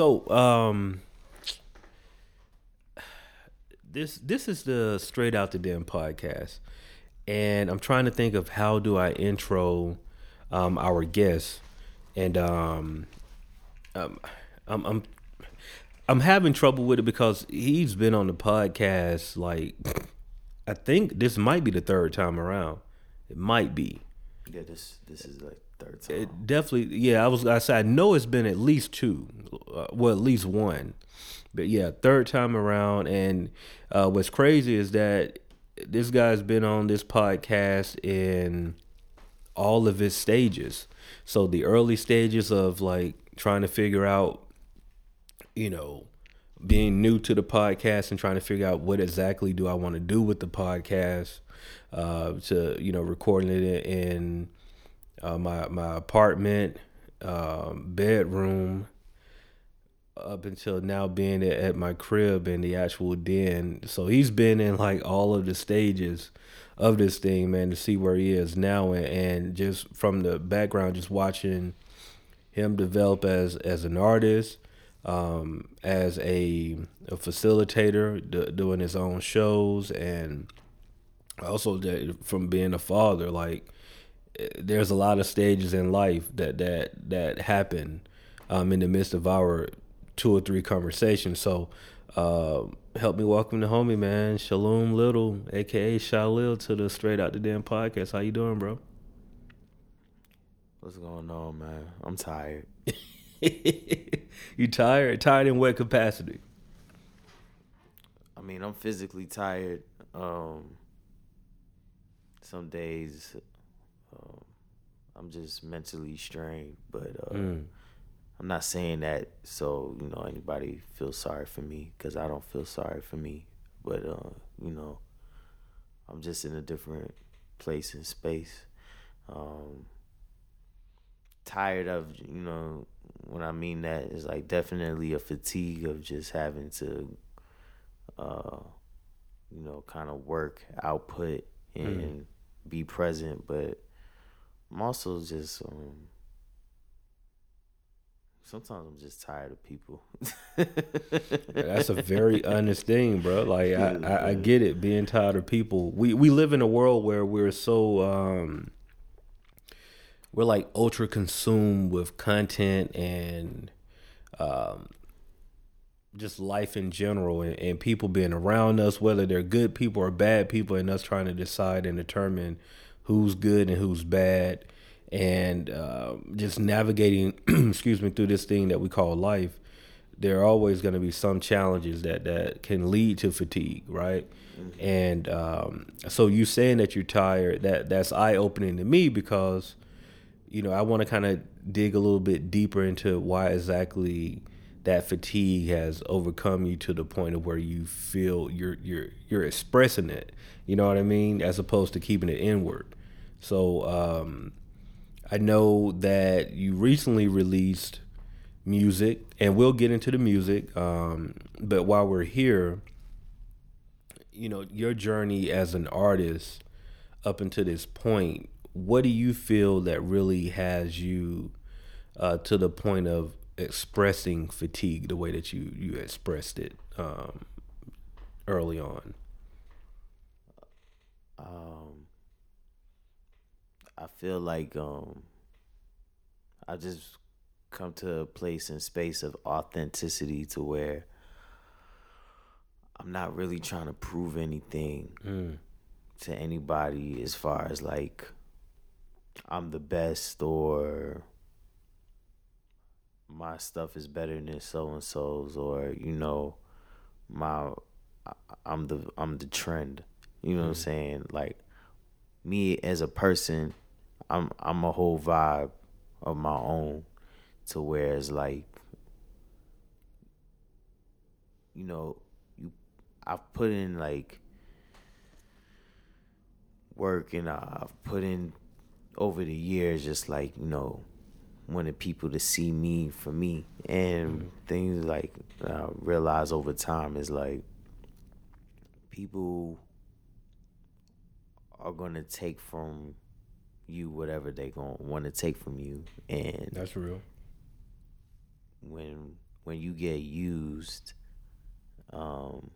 So, um, this this is the Straight Out the Den podcast, and I'm trying to think of how do I intro um, our guests, and um, um, I'm I'm I'm having trouble with it because he's been on the podcast like I think this might be the third time around. It might be. Yeah, this this is like third time. It definitely, yeah. I was. I said I know it's been at least two, uh, well, at least one, but yeah, third time around. And uh, what's crazy is that this guy's been on this podcast in all of his stages. So the early stages of like trying to figure out, you know, being new to the podcast and trying to figure out what exactly do I want to do with the podcast, uh, to you know recording it in uh, my my apartment, um, bedroom, up until now being at my crib in the actual den. So he's been in like all of the stages of this thing, man, to see where he is now, and, and just from the background, just watching him develop as as an artist, um, as a, a facilitator, d- doing his own shows, and also from being a father, like there's a lot of stages in life that that that happen um, in the midst of our two or three conversations. So uh, help me welcome the homie, man, Shalom Little, aka Shalil, to the Straight Out the Den podcast. How you doing, bro? What's going on, man? I'm tired. you tired? Tired in what capacity? I mean, I'm physically tired. Um, some days I'm just mentally strained, but uh, mm. I'm not saying that so you know anybody feels sorry for me because I don't feel sorry for me. But uh, you know, I'm just in a different place and space. Um, tired of you know when I mean that is like definitely a fatigue of just having to, uh, you know, kind of work output mm. and mm. be present, but I'm also just um sometimes I'm just tired of people. That's a very honest thing, bro. Like I, I, I, get it, being tired of people. We we live in a world where we're so um we're like ultra consumed with content and um just life in general and, and people being around us, whether they're good people or bad people, and us trying to decide and determine who's good and who's bad, and uh, just navigating, excuse me, through this thing that we call life. There are always going to be some challenges that that can lead to fatigue, right? Mm-hmm. And um, so you saying that you're tired, that that's eye opening to me because, you know, I want to kind of dig a little bit deeper into why exactly that fatigue has overcome you to the point of where you feel you're you're you're expressing it. You know what I mean? As opposed to keeping it inward. So um, I know that you recently released music, and we'll get into the music. Um, but while we're here, you know, your journey as an artist up until this point, what do you feel that really has you uh, to the point of expressing fatigue the way that you you expressed it um, early on? Um, I feel like um I just come to a place and space of authenticity to where I'm not really trying to prove anything mm. to anybody as far as like I'm the best or my stuff is better than so and so's or you know my I'm the I'm the trend. You know mm. what I'm mm. saying? Like me as a person I'm I'm a whole vibe of my own to where it's like you know you I've put in like work and I've put in over the years just like you know wanting people to see me for me and mm-hmm. things like I realize over time is like people are gonna take from you whatever they gonna want to take from you, and that's real. When when you get used, um,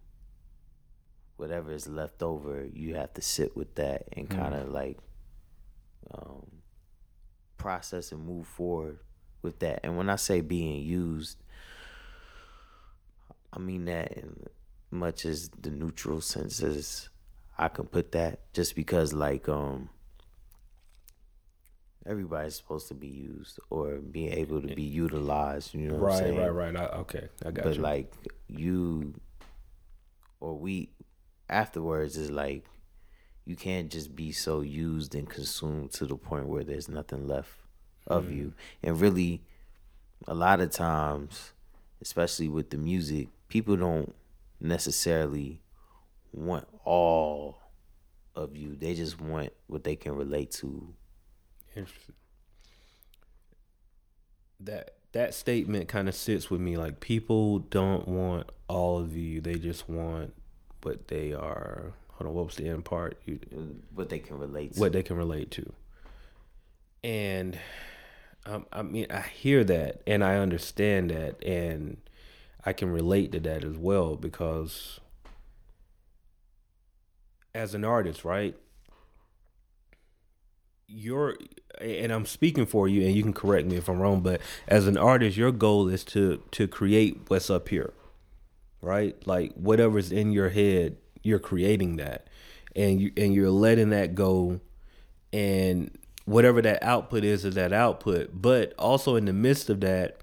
whatever is left over, you have to sit with that and Mm. kind of like um, process and move forward with that. And when I say being used, I mean that in much as the neutral senses I can put that, just because like um everybody's supposed to be used or being able to be utilized. You know what I'm Right, saying? right, right. I, okay, I got but you. like you or we afterwards is like you can't just be so used and consumed to the point where there's nothing left of Mm. you and really a lot of times especially with the music people don't necessarily want all of you they just want what they can relate to Interesting. That that statement kind of sits with me. Like people don't want all of you; they just want what they are. Hold on, what was the end part? You, what they can relate to what they can relate to. And um, I mean, I hear that and I understand that, and I can relate to that as well because as an artist, right? You're, and I'm speaking for you, and you can correct me if I'm wrong, but as an artist, your goal is to to create what's up here, right? Like whatever's in your head, you're creating that, and you and you're letting that go, and whatever that output is is that output. But also in the midst of that,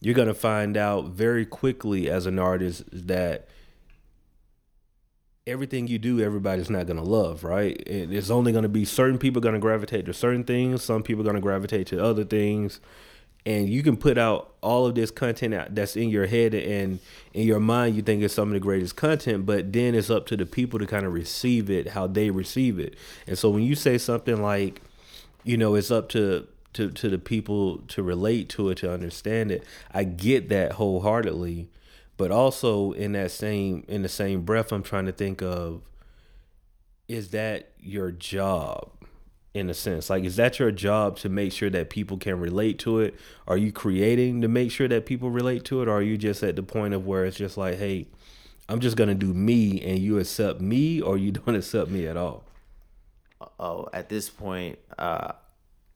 you're gonna find out very quickly as an artist that everything you do, everybody's not gonna love, right? It's only gonna be certain people gonna gravitate to certain things. Some people gonna gravitate to other things. And you can put out all of this content that's in your head and in your mind. You think it's some of the greatest content, but then it's up to the people to kind of receive it, how they receive it. And so when you say something like, you know, it's up to to to the people to relate to it, to understand it. I get that wholeheartedly, but also in that same in the same breath, I'm trying to think of is that your job in a sense like is that your job to make sure that people can relate to it are you creating to make sure that people relate to it or are you just at the point of where it's just like hey i'm just gonna do me and you accept me or you don't accept me at all oh at this point uh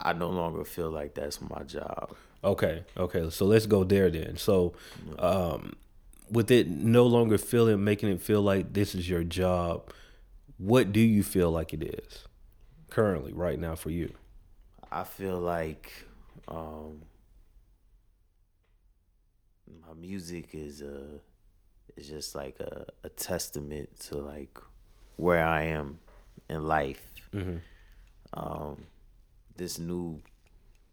i no longer feel like that's my job Okay, okay. So let's go there then. So, um, with it no longer feeling, making it feel like this is your job, what do you feel like it is currently, right now, for you? I feel like um my music is a is just like a, a testament to like where I am in life. Mm-hmm. Um this new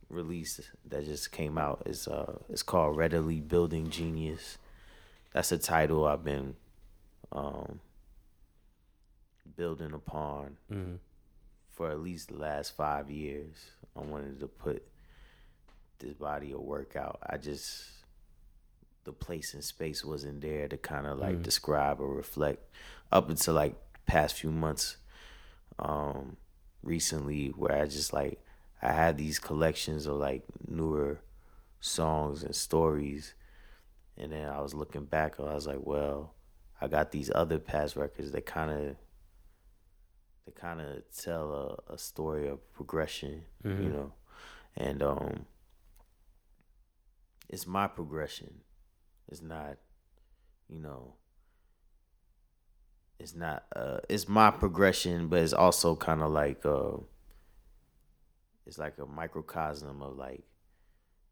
release that just came out is uh it's called Readily Building Genius. That's a title I've been um building upon Mm-hmm. for at least the last five years. I wanted to put this body of work out. I just the place and space wasn't there to kind of like Mm. describe or reflect up until like past few months um recently where I just like I had these collections of like newer songs and stories and then I was looking back I was like, well, I got these other past records that kind of they kind of tell a, a story of progression, you Mhm. know, and um, it's my progression. It's not, you know, it's not. Uh, it's my progression, but it's also kind of like uh, it's like a microcosm of like,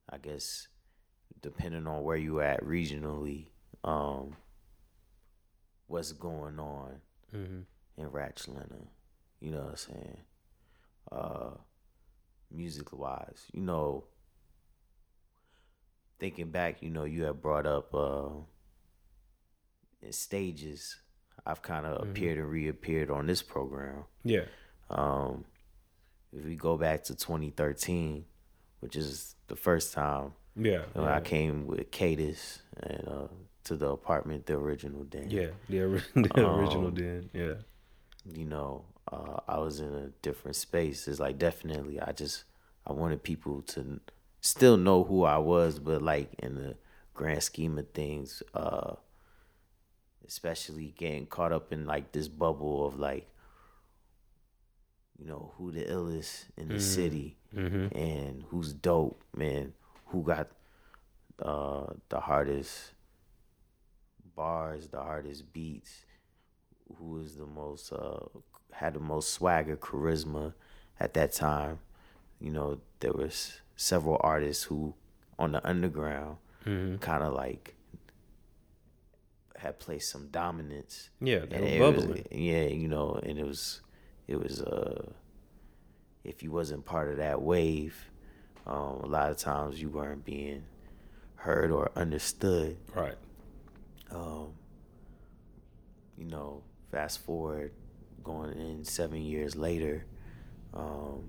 I guess, depending on where you at regionally, um, what's going on Mm-hmm. in Ratchlina. You know what I'm saying? Uh music wise. You know thinking back, you know, you have brought up uh in stages. I've kind of Mhm. appeared and reappeared on this program. Yeah. Um if we go back to 2013, which is the first time Yeah. when yeah. I came with Cadis and uh to the apartment, the original den. Yeah, the, ori- the original Um, did. Yeah. you know, uh, I was in a different space. It's like definitely, I just I wanted people to still know who I was, but like in the grand scheme of things. Uh, especially getting caught up in like this bubble of like, you know, who the illest in the mm-hmm. city mm-hmm. and who's dope, man. Who got uh, the hardest bars, the hardest beats, who is the most uh, had the most swagger, charisma at that time. You know, there was several artists who on the underground mm-hmm. kind of like had placed some dominance. Yeah, they were bubbling. Was, yeah, you know, and it was it was uh if you wasn't part of that wave, um, a lot of times you weren't being heard or understood. Right. Um, you know, fast forward going in seven years later, um,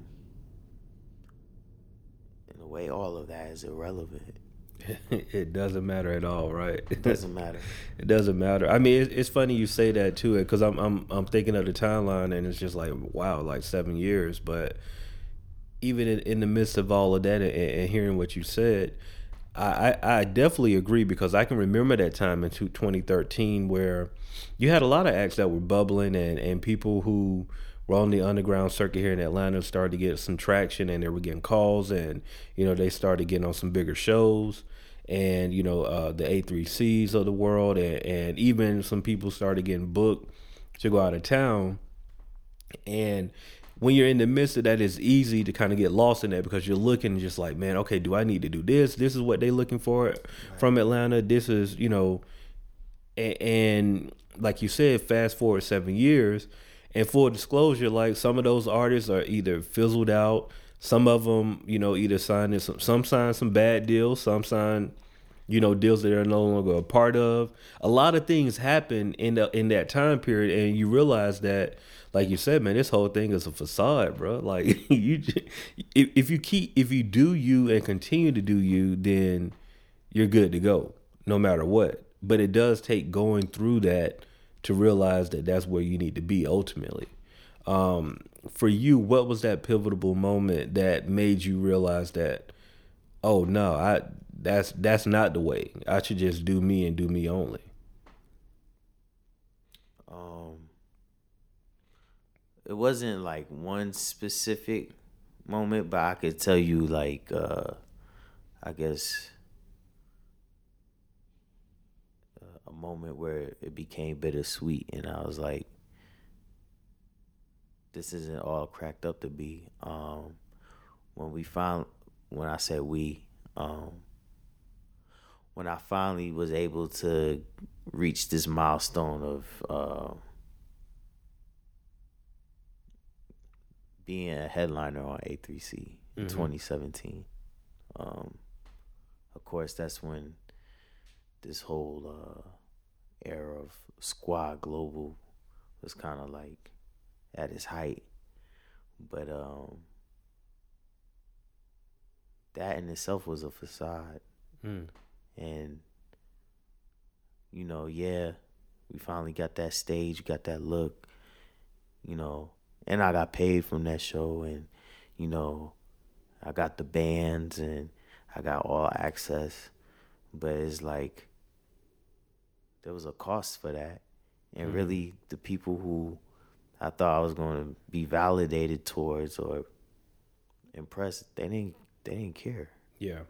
in a way, all of that is irrelevant. it doesn't matter at all, right? It doesn't matter. it doesn't matter. I mean, it's, it's funny you say that too, because I'm I'm I'm thinking of the timeline, and it's just like wow, like seven years. But even in, in the midst of all of that, and, and hearing what you said, I, I definitely agree because I can remember that time in 2013 where you had a lot of acts that were bubbling and, and people who were on the underground circuit here in Atlanta started to get some traction and they were getting calls and you know they started getting on some bigger shows and you know uh, the A3Cs of the world and, and even some people started getting booked to go out of town. And when you're in the midst of that, it's easy to kind of get lost in that because you're looking just like, man, okay, do I need to do this? This is what they're looking for right. from Atlanta. This is, you know, and, and like you said, fast forward seven years, and full disclosure, like some of those artists are either fizzled out. Some of them, you know, either signed some, some signed some bad deals, some signed, you know, deals that they're no longer a part of. A lot of things happen in the in that time period, and you realize that like you said, man, this whole thing is a facade, bro. Like you, if, if you keep, if you do you and continue to do you, then you're good to go, no matter what. But it does take going through that to realize that that's where you need to be ultimately. Um, for you, what was that pivotal moment that made you realize that, oh no, I that's that's not the way. I should just do me and do me only. It wasn't like one specific moment, but I could tell you like uh I guess uh, a moment where it became bittersweet and I was like this isn't all cracked up to be. Um when we found when I said we, um when I finally was able to reach this milestone of uh being a headliner on A3C in mm-hmm. 2017. Um, of course, that's when this whole uh, era of Squad Global was kind of like at its height. But um, that in itself was a facade. Mm. And, you know, yeah, we finally got that stage, got that look, you know, and I got paid from that show, and you know, I got the bands and I got all access, but it's like there was a cost for that, and mm-hmm. really the people who I thought I was going to be validated towards or impressed, they didn't they didn't care. Yeah.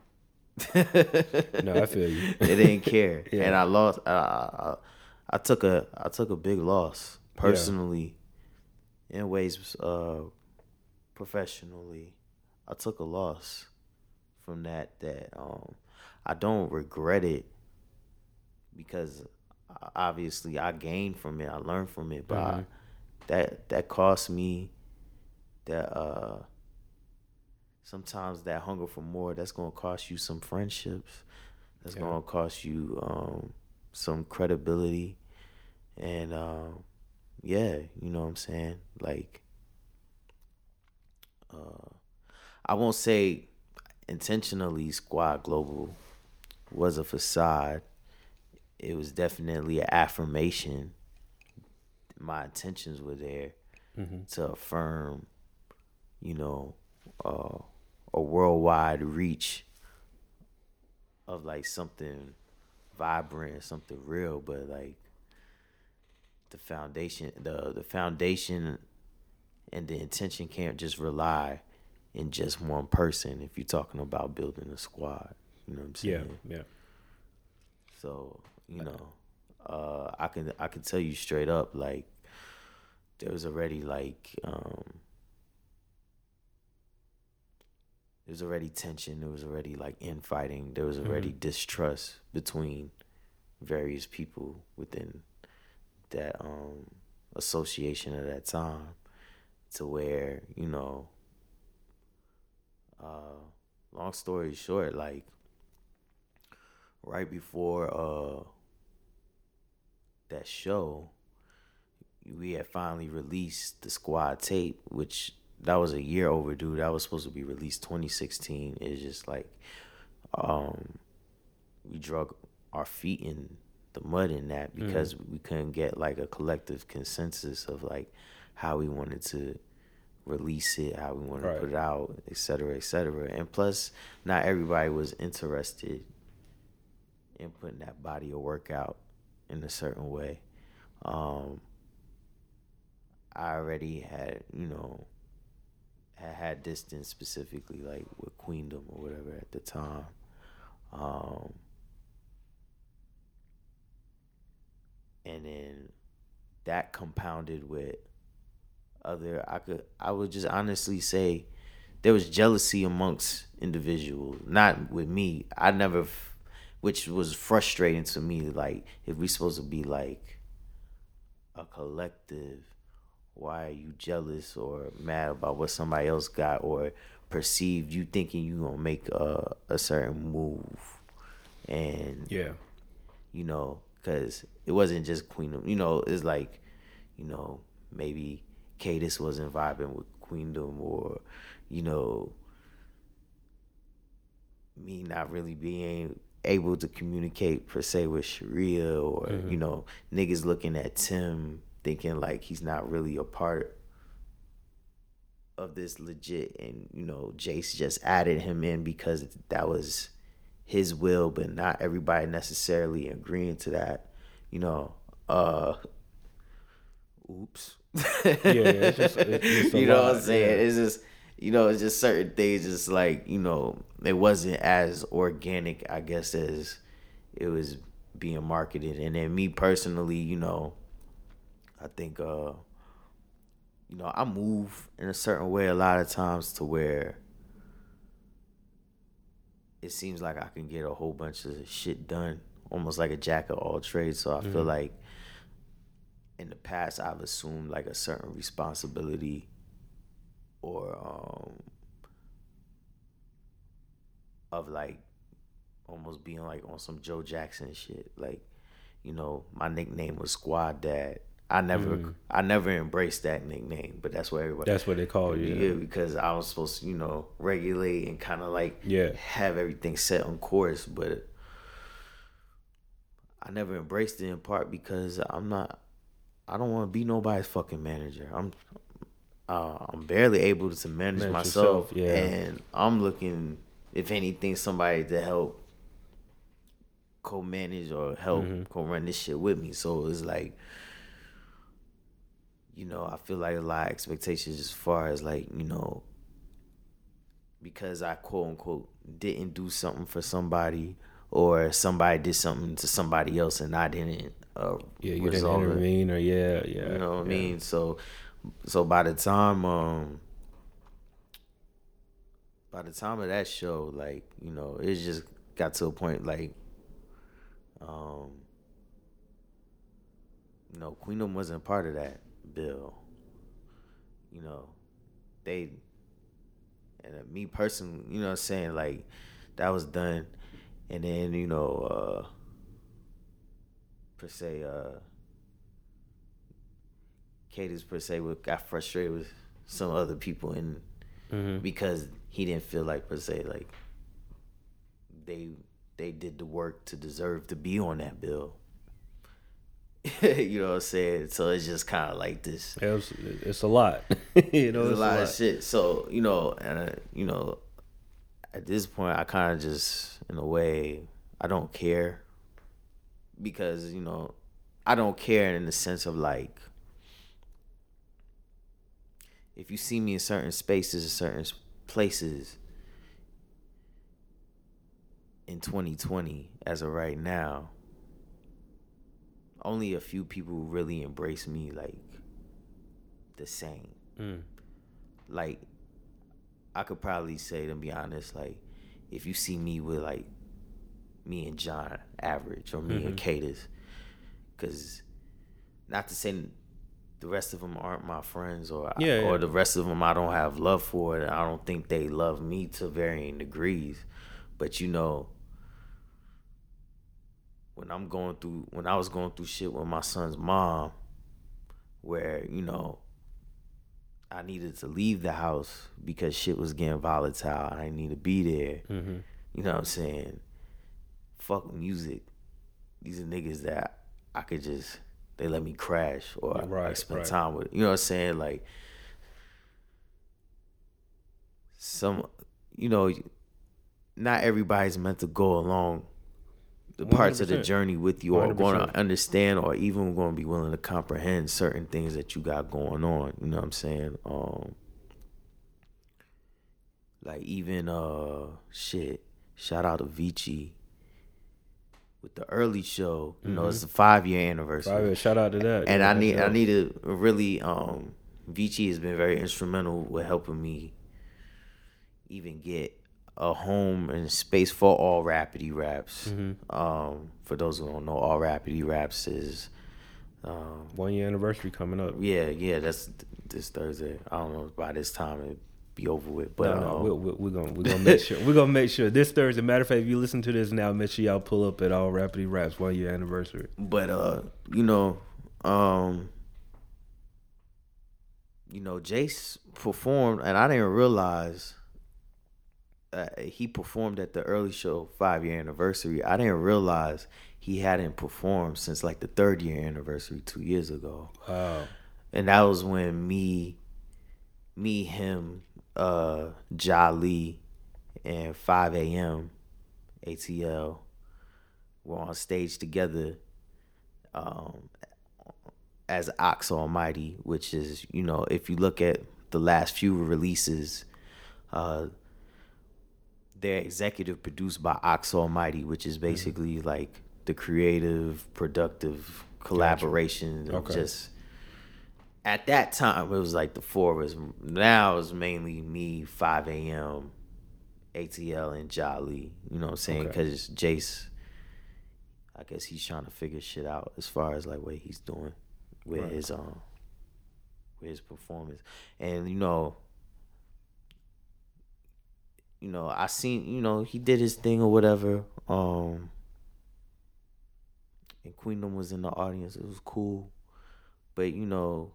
no, I feel you. they didn't care, yeah. and I lost. I, I, I took a I took a big loss personally in ways uh, professionally, I took a loss from that. That um, I don't regret it because obviously I gained from it. I learned from it, but mm-hmm. I, that that cost me that uh sometimes that hunger for more that's gonna cost you some friendships that's yeah. gonna cost you um some credibility and um yeah, you know what I'm saying? Like uh I won't say intentionally Squad Global was a facade. It was definitely an affirmation. My intentions were there mm-hmm. to affirm, you know, uh, a worldwide reach of like something vibrant, something real, but like the foundation, the the foundation and the intention can't just rely in just one person if you're talking about building a squad. You know what I'm saying? Yeah, yeah. So, you know, uh I can I can tell you straight up, like there was already like um there was already tension, there was already like infighting, there was already Mhm. distrust between various people within that um association at that time to where, you know, uh long story short, like right before uh that show, we had finally released the squad tape, which that was a year overdue. That was supposed to be released 2016. It's just like um we drug our feet in the mud in that because we couldn't get like a collective consensus of like how we wanted to release it, how we wanted Right. to put it out, et cetera, et cetera. And plus, not everybody was interested in putting that body of work out in a certain way. Um, I already had, you know, had had distance specifically like with Queendom or whatever at the time. Um, and then that compounded with other I could I would just honestly say there was jealousy amongst individuals, not with me. I never which was frustrating to me like if we supposed to be like a collective why are you jealous or mad about what somebody else got or perceived you thinking you gonna make a, a certain move and Yeah. you know, because it wasn't just Queendom. You know, it's like, you know, maybe Cadis wasn't vibing with Queendom, or you know, me not really being able to communicate per se with Sharia, or you mm-hmm. know, niggas looking at Tim thinking like he's not really a part of this legit, and you know, Jace just added him in because that was his will, but not everybody necessarily agreeing to that. You know, uh oops. yeah, it's just- it's you know what I'm saying? yeah. It's just you know, it's just certain things just like, you know, it wasn't as organic, I guess, as it was being marketed. And then me personally, you know, I think uh you know, I move in a certain way a lot of times to where it seems like I can get a whole bunch of shit done, almost like a jack of all trades. So I feel like in the past I've assumed like a certain responsibility or um of like almost being like on some Joe Jackson shit. Like, you know, my nickname was Squad Dad. I never I never embraced that nickname, but that's what everybody That's what they call you. yeah, because I was supposed to, you know, regulate and kind of like Yeah. have everything set on course, but I never embraced it in part because I'm not. I don't want to be nobody's fucking manager. I'm. Uh, I'm barely able to manage, Manage myself, yourself, yeah. and I'm looking, if anything, somebody to help co-manage or help Mm-hmm. co-run this shit with me. So it's like, you know, I feel like a lot of expectations as far as like, you know, because I quote unquote didn't do something for somebody or somebody did something to somebody else and I didn't uh Yeah, you didn't intervene or yeah, yeah. You know what I mean? So so by the time um by the time of that show, like, you know, it just got to a point like um you know, Queendom wasn't part of that bill. You know, they and me personally, you know what I'm saying, like that was done and then, you know, uh per se, uh Cadence per se would- got frustrated with some other people and Mhm. because he didn't feel like per se like they they did the work to deserve to be on that bill. you know what I'm saying? So it's just kind of like this. It was, it's a lot. you know, There's it's a lot of shit. So you know, and uh, you know, at this point, I kind of just, in a way, I don't care because you know I don't care in the sense of like if you see me in certain spaces, certain places in 2020 as of right now, only a few people really embrace me like the same. Mm. Like I could probably say to be honest, like if you see me with like me and John average or me Mm-hmm. and Cadis, because not to say the rest of them aren't my friends or Yeah, or yeah. the rest of them I don't have love for and I don't think they love me to varying degrees, but you know when I'm going through when I was going through shit with my son's mom where you know I needed to leave the house because shit was getting volatile. I didn't need to be there. Mm-hmm. You know what I'm saying? Fuck music. These are niggas that I could just they let me crash or I- I spend right. time with. You know what I'm saying? Like some you know not everybody's meant to go along the parts of the journey with you are going to understand or even going to be willing to comprehend certain things that you got going on you know what i'm saying? Um like even uh shit shout out to Vici with the early show you know it's the five year anniversary. Five years. Shout out to that. and Yeah, I need I need to really um Vici has been very instrumental with helping me even get a home and space for all Rappity Raps. Mm-hmm. Um for those who don't know, all Rappity Raps is um one year anniversary coming up. yeah, yeah, that's th- this Thursday. I don't know by this time it be over with. But no, no, um, we're, we're, we're gonna we're gonna make sure we're gonna make sure this Thursday. Matter of fact, if you listen to this now, make sure y'all pull up at all Rappity Raps one year anniversary. but uh you know um you know jace performed and i didn't realize uh, he performed at the early show five year anniversary i didn't realize he hadn't performed since like the third year anniversary two years ago Wow. and that was when me me him uh jolly and 5 a.m atl were on stage together um as ox almighty which is you know if you look at the last few releases uh they're executive produced by ox almighty which is basically like the creative productive collaboration of Okay. just at that time it was like the four of us. Now it's mainly me, 5 a.m., ATL, and Jolly. You know what I'm saying? Okay. Because Jace, I guess he's trying to figure shit out as far as like what he's doing with Right. his um with his performance. And you know, you know, I seen you know he did his thing or whatever. Um, and Queendom was in the audience. It was cool, but you know,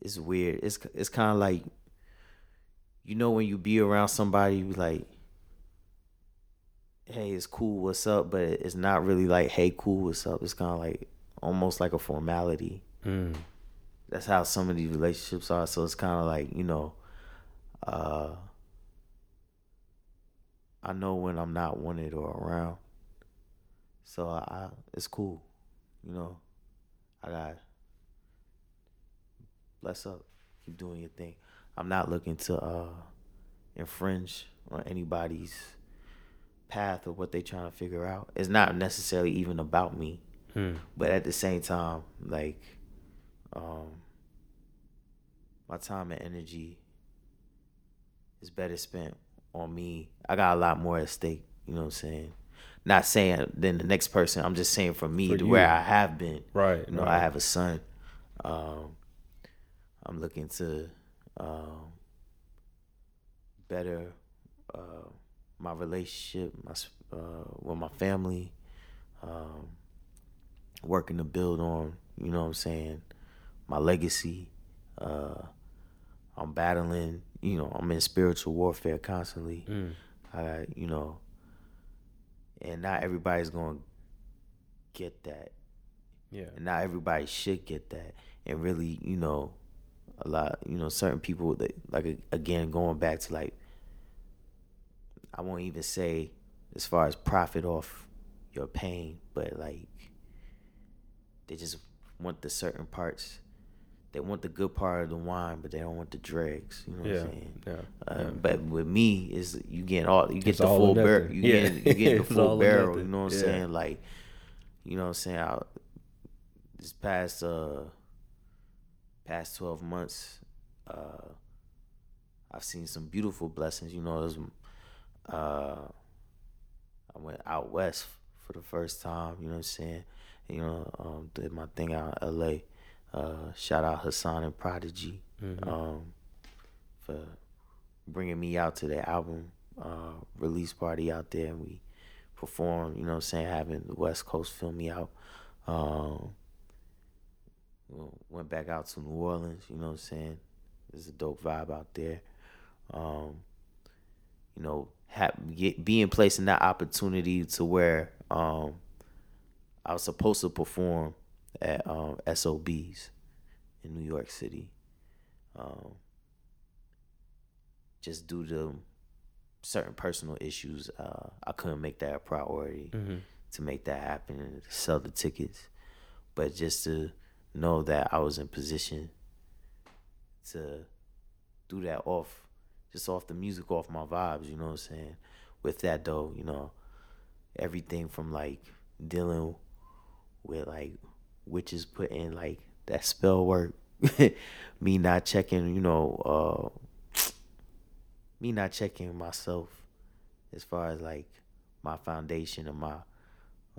it's weird. It's it's kind of like, you know, when you be around somebody, you like, hey, it's cool, what's up? But it's not really like, hey, cool, what's up? It's kind of like almost like a formality. Mm. That's how some of these relationships are. So it's kind of like you know, uh, I know when I'm not wanted or around. So I, I it's cool, you know. I got bless up, keep doing your thing. I'm not looking to uh infringe on anybody's path or what they're trying to figure out. It's not necessarily even about me, Mm. but at the same time, like, um, my time and energy is better spent on me. I got a lot more at stake. You know what I'm saying? Not saying than the next person. I'm just saying for me For to you. where I have been. Right. You know, right. I have a son. Um, I'm looking to um, better uh, my relationship, my uh, with my family. Um, working to build on, you know what I'm saying, my legacy. Uh, I'm battling, you know, I'm in spiritual warfare constantly. Mm. I, you know, and not everybody's going to get that Yeah. and not everybody should get that and really you know a lot you know certain people that like again going back to like i won't even say as far as profit off your pain, but like they just want the certain parts. They want the good part of the wine, but they don't want the dregs. You know what Yeah, I'm saying? yeah, Uh, yeah. But with me, is you get all you get It's the full barrel. You Yeah. get you get the full barrel. You know what I'm saying? Like, you know what I'm saying? I, this past uh past twelve months, uh, I've seen some beautiful blessings. You know, there's uh, I went out west for the first time. You know what I'm saying? You know, um, did my thing out in L.A. Uh, shout out Hassan and Prodigy um, for bringing me out to their album uh, release party out there, and we performed. You know what I'm saying? Having the West Coast film me out. Um, went back out to New Orleans. You know what I'm saying? There's a dope vibe out there. Um, you know, have, get, being placed in that opportunity to where um, I was supposed to perform at um, SOBs in New York City. Um, just due to certain personal issues, uh, I couldn't make that a priority to make that happen and to sell the tickets. But just to know that I was in position to do that off, just off the music, off my vibes, you know what I'm saying? With that though, you know, everything from like dealing with like witches putting like that spell work, me not checking, you know, uh, me not checking myself as far as like my foundation and my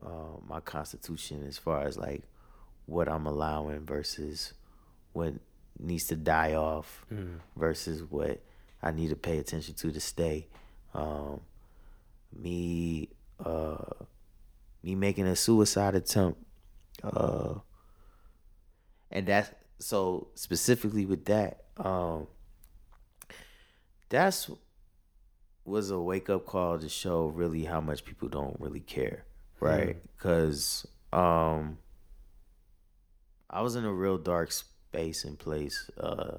uh, my constitution as far as like what I'm allowing versus what needs to die off versus what I need to pay attention to to stay. Um, me uh, me making a suicide attempt, uh, and that's so specifically with that. Um, that's was a wake up call to show really how much people don't really care, right? Because um, I was in a real dark space and place, uh,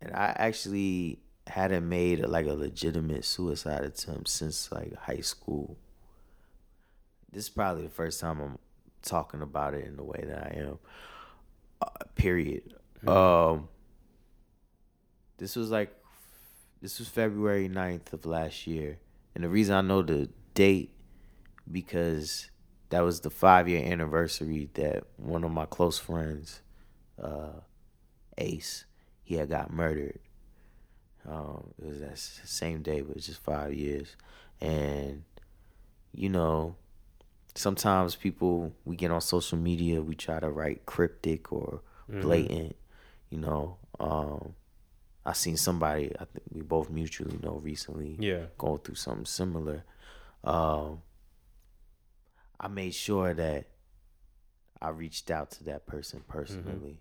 and I actually hadn't made like a legitimate suicide attempt since like high school. This is probably the first time I'm talking about it in the way that I am. Uh, period. Um, this was like this was February 9th of last year. And the reason I know the date because that was the five year anniversary that one of my close friends, uh, Ace, he had got murdered. Um, it was that same day, but it's just five years. And, you know, sometimes people, we get on social media, we try to write cryptic or blatant, you know. Um, I seen somebody I think we both mutually know recently Yeah. going through something similar. Um, I made sure that I reached out to that person personally.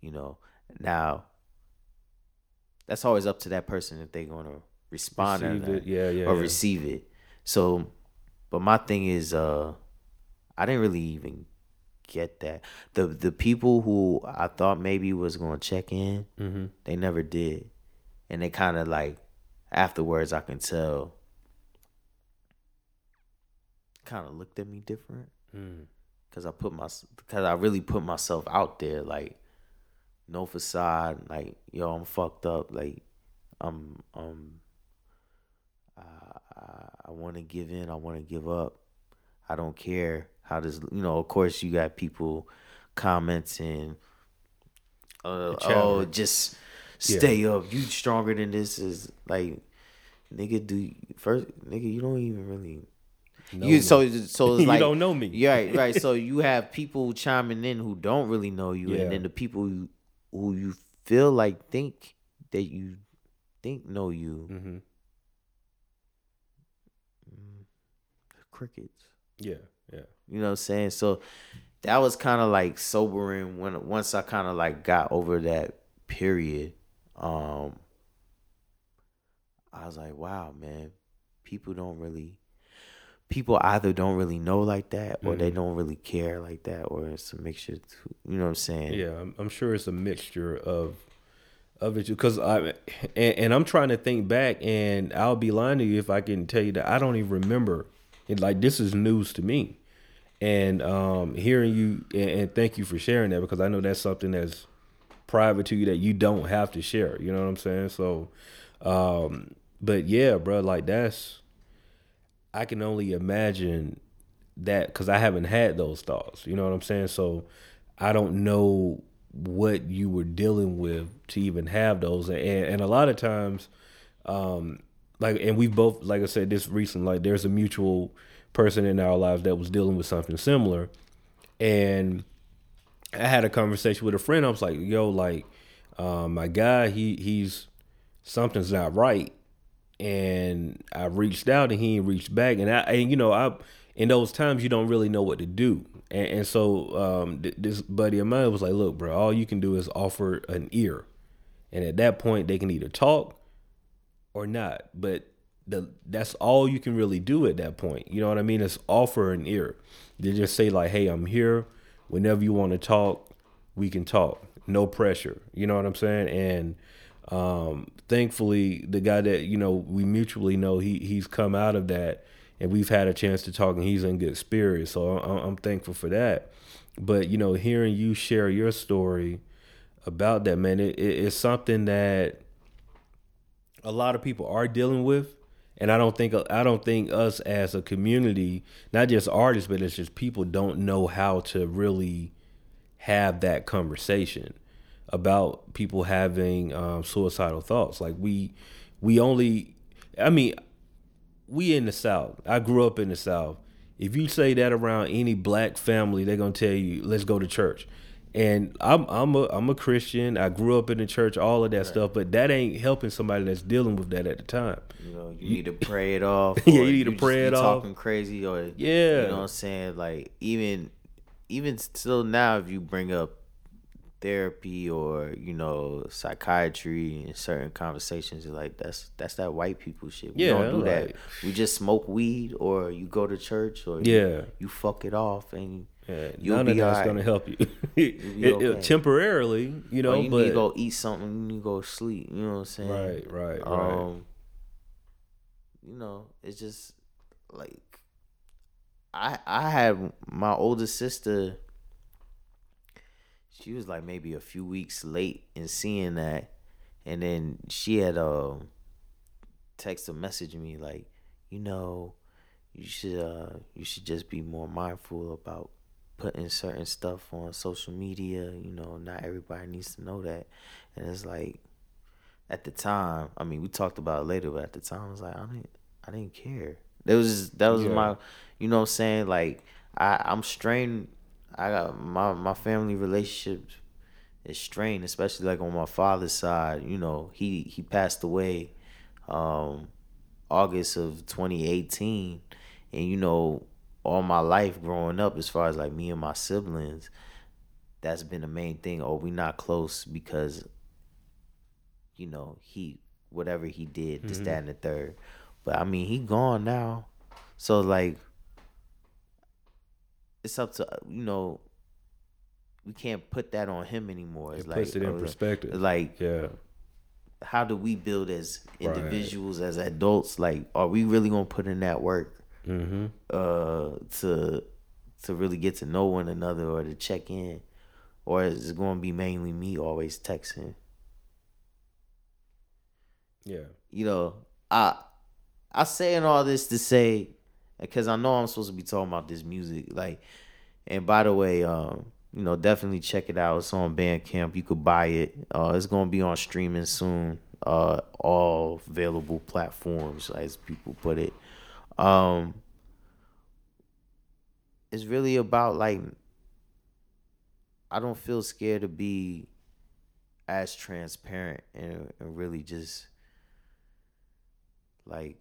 You know, now that's always up to that person if they're gonna respond or, not, it. Yeah, yeah, or yeah. receive it. So, but my thing is, uh, I didn't really even get that. The the people who I thought maybe was gonna check in, Mm-hmm. they never did, and they kind of like afterwards I can tell kind of looked at me different Mm. because I put my because I really put myself out there like no facade like yo I'm fucked up like I'm um I I, I want to give in I want to give up I don't care how does you know of course you got people commenting uh, oh just stay up you stronger than this is like nigga do you- first nigga you don't even really Know you me. so so it's like You don't know me. Yeah, right, right. So you have people chiming in who don't really know you, Yeah. and then the people who, who you feel like think that you think know you, Mm-hmm. crickets. Yeah, yeah. You know what I'm saying? So that was kind of like sobering when once I kind of like got over that period. Um, I was like, wow, man, people don't really. People either don't really know like that, or they Mhm. don't really care like that, or it's a mixture. Too, you know what I'm saying? Yeah, I'm, I'm sure it's a mixture of of it because I and, and, I'm trying to think back, and I'll be lying to you if I can tell you that I don't even remember. It, like this is news to me, and um, hearing you and, and, thank you for sharing that because I know that's something that's private to you that you don't have to share. You know what I'm saying? So, um, but yeah, bro, like that's I can only imagine that because I haven't had those thoughts. You know what I'm saying? So I don't know what you were dealing with to even have those, and, and a lot of times, um, like, and we've both, like I said, this recent, like, there's a mutual person in our lives that was dealing with something similar, and I had a conversation with a friend. I was like, "Yo, like, um, my guy, he he's something's not right," and I reached out and he reached back, and I, and you know, I in those times you don't really know what to do. And, and so um, th- this buddy of mine was like, "Look, bro, all you can do is offer an ear, and at that point they can either talk or not. But the that's all you can really do at that point. You know what I mean? It's offer an ear. They just say like, "Hey, I'm here. Whenever you want to talk, we can talk. No pressure." You know what I'm saying? And um, thankfully, the guy that you know we mutually know, he he's come out of that and we've had a chance to talk, and he's in good spirits. So I'm, thankful for that. But you know, hearing you share your story about that, man, it, it's something that a lot of people are dealing with, and I don't think I don't think us as a community, not just artists, but it's just people don't know how to really have that conversation about people having um, suicidal thoughts. Like we we only, I mean, we in the South. I grew up in the South. If you say that around any black family, they're gonna tell you, "Let's go to church." And I'm I'm a I'm a Christian. I grew up in the church, all of that right. stuff, but that ain't helping somebody that's dealing with that at the time. You know, you, need to pray it off. yeah, you need to pray it off. Talking crazy, or yeah, you know what I'm saying. Like even even still now, if you bring up therapy or you know psychiatry and certain conversations like that's that's that white people shit we yeah, don't do that we just smoke weed or you go to church or yeah you, you fuck it off and yeah, you'll none be of that's right. gonna help you it, okay. temporarily you know or you but need to go eat something you go sleep you know what i'm saying right right um right. you know it's just like i i had my older sister she was like maybe a few weeks late in seeing that, and then she had uh, text or message me like, you know, you should uh you should just be more mindful about putting certain stuff on social media. You know, not everybody needs to know that, and it's like at the time, I mean, we talked about it later, but at the time, I was like, I didn't, I didn't care. That was that was yeah. my, you know, what I'm saying like I I'm strained I got my my family relationships is strained, especially like on my father's side. You know, he he passed away um August of 2018, and you know, all my life growing up, as far as like me and my siblings, that's been the main thing. Oh, we not close because you know he whatever he did, this, mm-hmm. that, and the third. But I mean, he gone now, so like it's up to you know we can't put that on him anymore. It's it like puts it in uh, perspective. Like yeah. How do we build as individuals, right. as adults? Like, are we really gonna put in that work mm-hmm. uh, to to really get to know one another or to check in, or is it going to be mainly me always texting? Yeah, you know, I I saying all this to say because I know I'm supposed to be talking about this music. Like, and by the way, um, you know, definitely check it out. It's on Bandcamp. You could buy it. Uh, it's gonna be on streaming soon. Uh, all available platforms, as people put it. Um, it's really about like I don't feel scared to be as transparent and, and really just like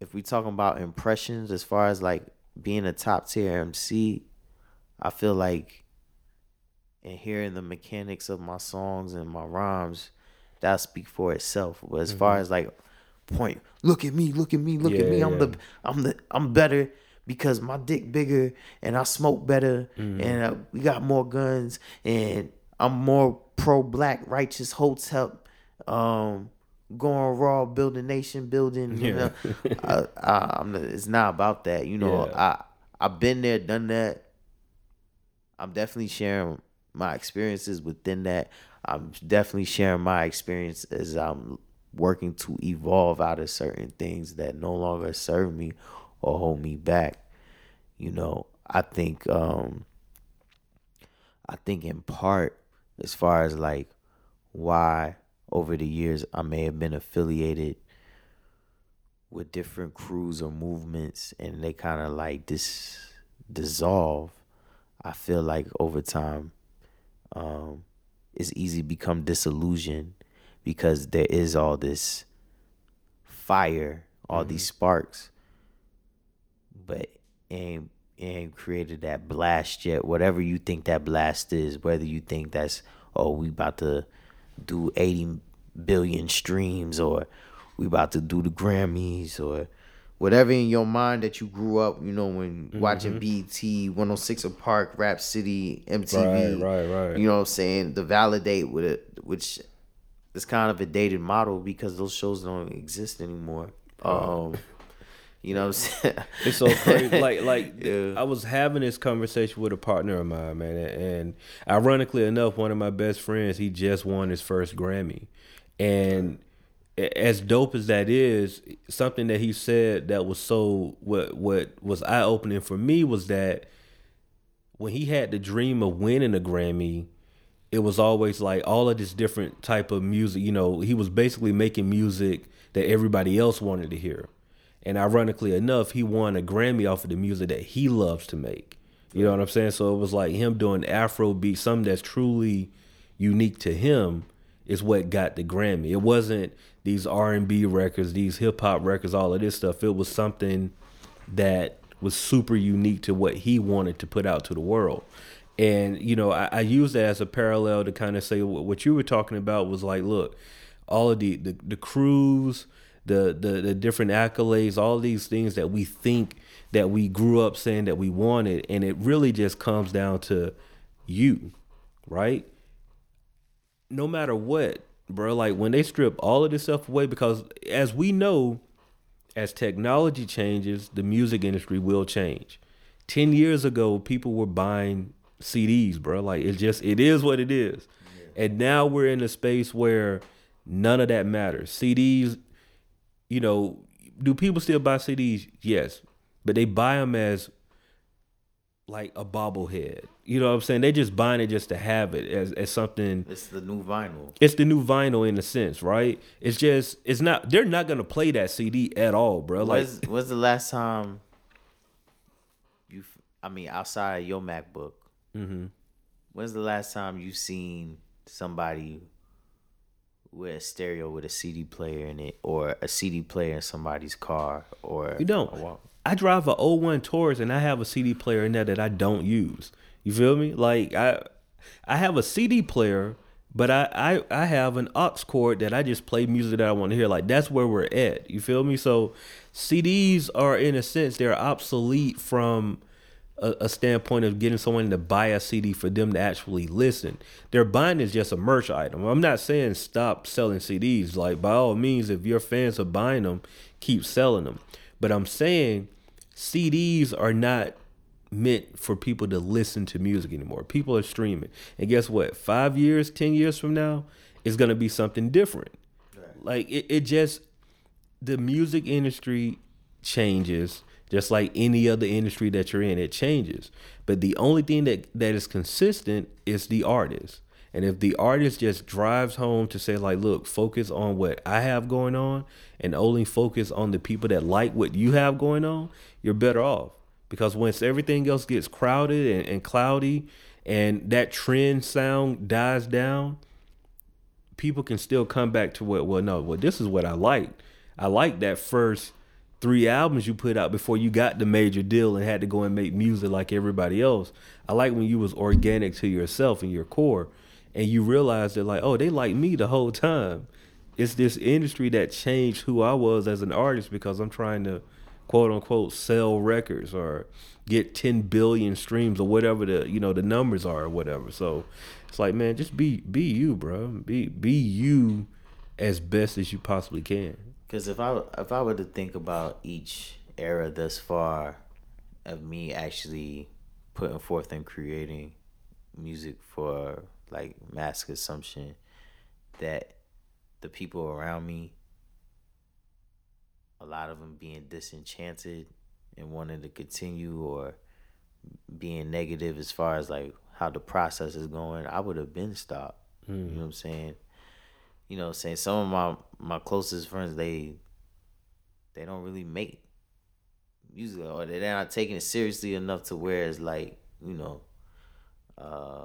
if we talking about impressions as far as like being a top tier MC, I feel like and hearing the mechanics of my songs and my rhymes, that speak for itself. But as mm-hmm. far as like point, look at me, look at me, look yeah, at me, I'm yeah. the I'm the I'm better because my dick bigger and I smoke better Mm-hmm. and uh, we got more guns and I'm more pro black righteous hotep um going raw building nation building you Yeah. know I, I, I'm it's not about that you know. I I've been there done that I'm definitely sharing my experiences within that I'm definitely sharing my experience as I'm working to evolve out of certain things that no longer serve me or hold me back. You know, I think um I think in part as far as like why over the years I may have been affiliated with different crews or movements and they kind of like dis dissolve. I feel like over time um it's easy to become disillusioned because there is all this fire, all these mm-hmm. sparks, but it ain't it ain't created that blast yet. Whatever you think that blast is, whether you think that's oh we about to do eighty billion streams or we about to do the Grammys or whatever in your mind that you grew up, you know, when watching BET, 106 & Park, Rap City, MTV, Right, right, right. you know what I'm saying, the validate with it, which is kind of a dated model because those shows don't exist anymore. Um, you know what I'm saying? It's so crazy. like like Yeah. I was having this conversation with a partner of mine, man, and ironically enough, one of my best friends, he just won his first Grammy, and as dope as that is, something that he said that was so what what was eye opening for me was that when he had the dream of winning a Grammy, it was always like all of this different type of music. You know, he was basically making music that everybody else wanted to hear. And ironically enough, he won a Grammy off of the music that he loves to make. You know what I'm saying? So it was like him doing Afro beat, something that's truly unique to him is what got the Grammy. It wasn't these R&B records, these hip hop records, all of this stuff. It was something that was super unique to what he wanted to put out to the world. And you know, I, I use that as a parallel to kind of say what, you were talking about was like, look, all of the the, the crews, the, the the different accolades, all these things that we think that we grew up saying that we wanted, and it really just comes down to you, right? No matter what, bro, like when they strip all of this stuff away, because as we know, as technology changes, the music industry will change. 10 years ago, people were buying CDs, bro. Like it just it is what it is. And now we're in a space where none of that matters. CDs, you know, do people still buy CDs? Yes. But they buy them as like a bobblehead. You know what I'm saying? They just buying it just to have it as, as something It's the new vinyl. it's the new vinyl in a sense, right? It's just it's not they're not gonna play that CD at all, bro. Like was, when's the last time you? I mean, outside of your MacBook, Mm-hmm. when's the last time you seen somebody with a stereo with a CD player in it, or a CD player in somebody's car, or You don't. I drive a 01 Taurus and I have a CD player in there that I don't use. You feel me? Like I I have a CD player, but I I, I have an aux cord that I just play music that I want to hear. Like that's where we're at. You feel me? So CDs are in a sense they're obsolete from a, a standpoint of getting someone to buy a CD for them to actually listen. Their buying is just a merch item. I'm not saying stop selling CDs. Like by all means, if your fans are buying them, keep selling them. But I'm saying CDs are not meant for people to listen to music anymore. People are streaming. And guess what? Five years, ten years from now, it's gonna be something different. Like it, it just the music industry changes just like any other industry that you're in it changes but the only thing that that is consistent is the artist and if the artist just drives home to say like look focus on what i have going on and only focus on the people that like what you have going on you're better off. Because once everything else gets crowded and, and cloudy and that trend sound dies down people can still come back to what well no well this is what i like i like that first three albums you put out before you got the major deal and had to go and make music like everybody else. I like when you was organic to yourself and your core and you realize that like oh they like me the whole time it's this industry that changed who i was as an artist because i'm trying to quote unquote sell records or get 10 billion streams or whatever the you know the numbers are or whatever. So it's like man, just be be you, bro. Be be you as best as you possibly can. Because if I if I were to think about each era thus far of me actually putting forth and creating music for like mass consumption, that the people around me, a lot of them being disenchanted and wanting to continue or being negative as far as like how the process is going, I would have been stopped. Mm. You know what I'm saying? You know, i'm saying some of my my closest friends they they don't really make music or they're not taking it seriously enough to where it's like you know uh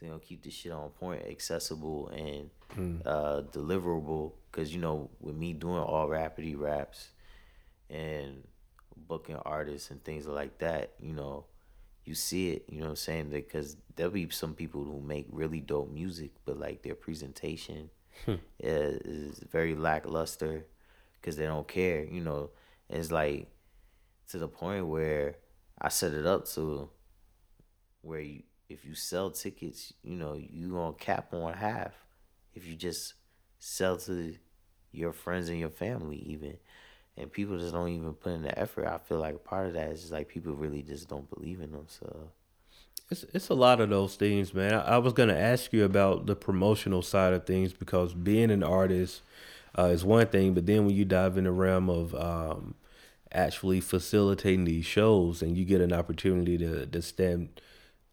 they don't keep this shit on point accessible and mm. uh deliverable because you know with me doing all Rappity Raps and booking artists and things like that you know you see it you know what i'm saying because there'll be some people who make really dope music but like their presentation hmm. is, is very lackluster because they don't care you know it's like to the point where I set it up to where you, if you sell tickets, you know, you gonna cap on half. If you just sell to your friends and your family, even, and people just don't even put in the effort. I feel like part of that is just like people really just don't believe in themselves. It's it's a lot of those things, man. I, I was gonna ask you about the promotional side of things because being an artist uh, is one thing, but then when you dive in the realm of um, actually facilitating these shows and you get an opportunity to to stand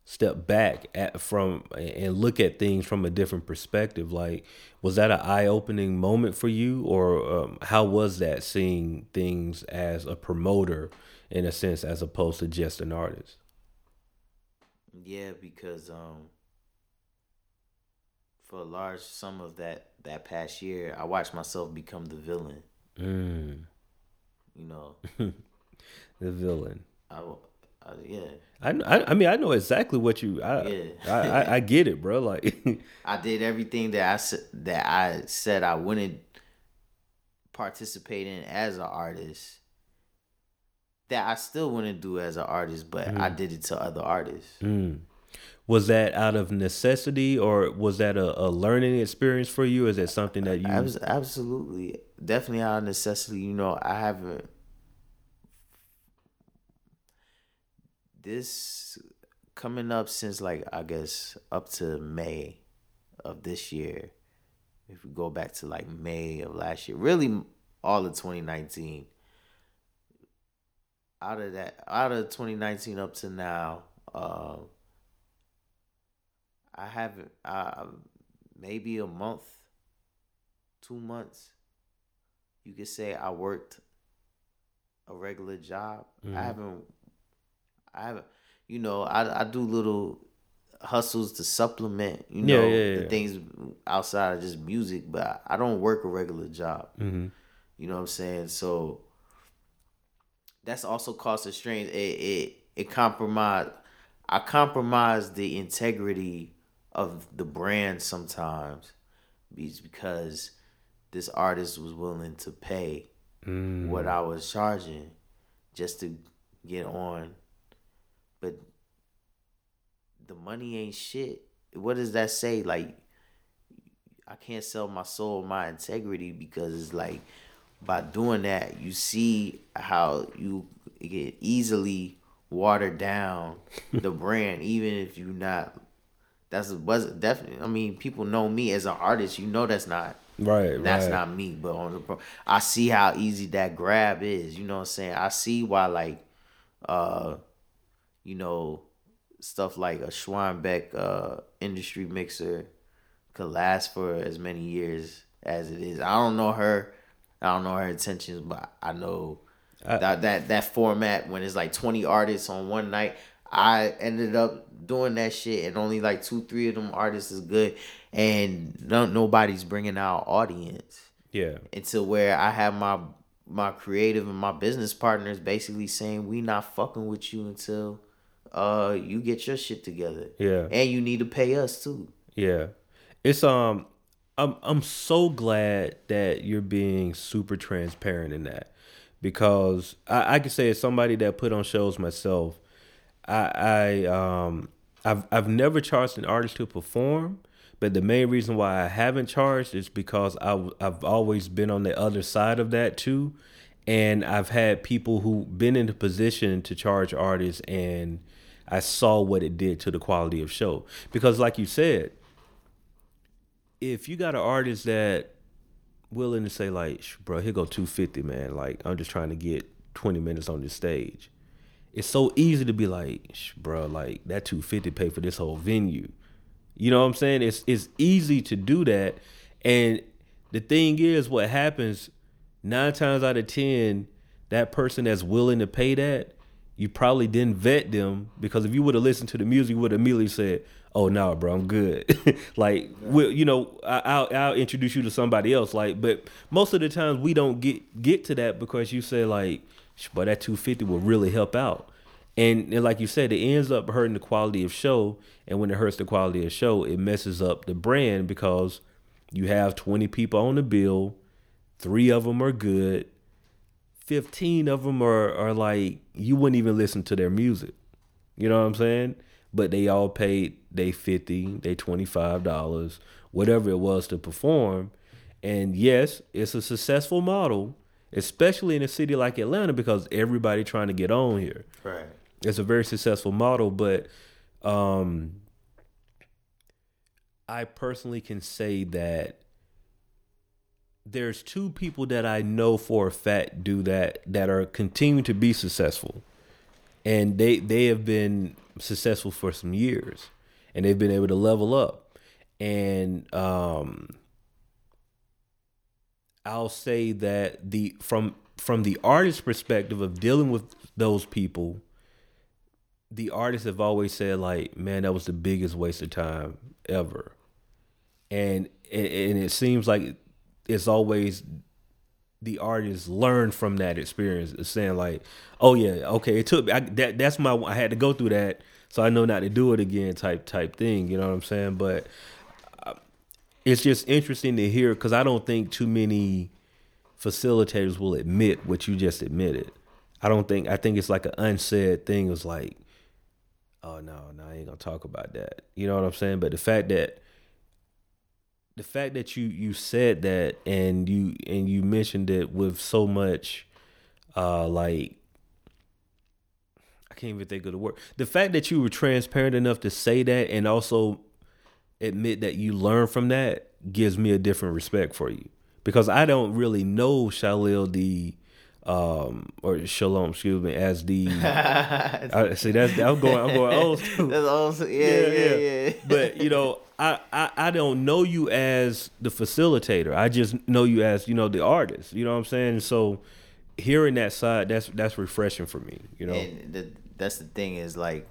step back at from and look at things from a different perspective. Like was that an eye-opening moment for you? Or um, how was that seeing things as a promoter in a sense as opposed to just an artist? Yeah because um for a large sum of that that past year i watched myself become the villain. Mm. You know, the villain. I, I, yeah. I, I, I mean I know exactly what you I yeah. I, I, I, get it bro like I did everything that I said that I said I wouldn't participate in as an artist that I still wouldn't do as an artist but mm. I did it to other artists. Mm. Was that out of necessity or was that a, a learning experience for you? Is that something that you absolutely definitely out of necessity. You know, I haven't this coming up since like I guess up to May of this year. If we go back to like May of last year, really all of 2019. Out of that, out of 2019 up to now, uh, I haven't. Uh, maybe a month, two months you could say I worked a regular job. Mm-hmm. I haven't I haven't you know, I I do little hustles to supplement, you know, yeah, yeah, yeah. the things outside of just music, but I don't work a regular job. Mm-hmm. You know what I'm saying? So that's also caused a strain. It it it compromised. I compromise the integrity of the brand sometimes, because this artist was willing to pay mm. what I was charging just to get on. But the money ain't shit. What does that say? Like, I can't sell my soul, my integrity, because it's like by doing that, you see how you get easily watered down the brand, even if you're not. That's was definitely. I mean, people know me as an artist. You know that's not Right, That's right. not me, but on the I see how easy that grab is. You know what I'm saying? I see why, like, uh, you know, stuff like a Schwanbeck uh industry mixer could last for as many years as it is. I don't know her. I don't know her intentions, but I know I, that that that format when it's like 20 artists on one night. I ended up doing that shit, and only like two, three of them artists is good, and no, nobody's bringing out audience. Yeah. Until where I have my my creative and my business partners basically saying we not fucking with you until uh you get your shit together. Yeah. And you need to pay us too. Yeah. It's um I'm I'm so glad that you're being super transparent in that because I, I can say as somebody that put on shows myself, I, I um I've I've never charged an artist to perform, but the main reason why I haven't charged is because I I've always been on the other side of that too, and I've had people who been in the position to charge artists and I saw what it did to the quality of show because like you said, if you got an artist that willing to say like, bro, here go 250, man. Like I'm just trying to get 20 minutes on the stage. It's so easy to be like, bro, like that 250 pay for this whole venue. You know what I'm saying? It's it's easy to do that. And the thing is what happens nine times out of ten, that person that's willing to pay that, you probably didn't vet them because if you would have listened to the music, you would have immediately said, oh no, bro, I'm good. like, we'll, you know, I, will I'll introduce you to somebody else. Like, but most of the times we don't get get to that because you say like, but that 250 will really help out. And, and like you said, it ends up hurting the quality of show. And when it hurts the quality of show, it messes up the brand because you have 20 people on the bill, three of them are good, 15 of them are, are like, you wouldn't even listen to their music. You know what I'm saying? But they all paid they 50 they $25 whatever it was to perform and yes it's a successful model especially in a city like atlanta because everybody trying to get on here right it's a very successful model but um i personally can say that there's two people that i know for a fact do that that are continuing to be successful and they they have been successful for some years and they've been able to level up. And um, I'll say that the from from the artist perspective of dealing with those people, the artists have always said like, "Man, that was the biggest waste of time ever," and and it seems like it's always the artists learn from that experience, saying like, "Oh yeah, okay, it took I, that. That's my. I had to go through that so I know not to do it again type type thing. You know what I'm saying? But uh, it's just interesting to hear because I don't think too many facilitators will admit what you just admitted. I don't think I think it's like an unsaid thing. It's like, oh no, no, I ain't gonna talk about that. You know what I'm saying? But the fact that the fact that you you said that and you and you mentioned it with so much uh like I can't even think of the word. The fact that you were transparent enough to say that and also admit that you learned from that gives me a different respect for you because I don't really know Shalil the um or Shalom, excuse me, as the I, see that's I'm going I'm going old school. That's old yeah, yeah, yeah, yeah. but you know, I, I I don't know you as the facilitator. I just know you as, you know, the artist. You know what I'm saying? So hearing that side, that's that's refreshing for me, you know. And the that's the thing is like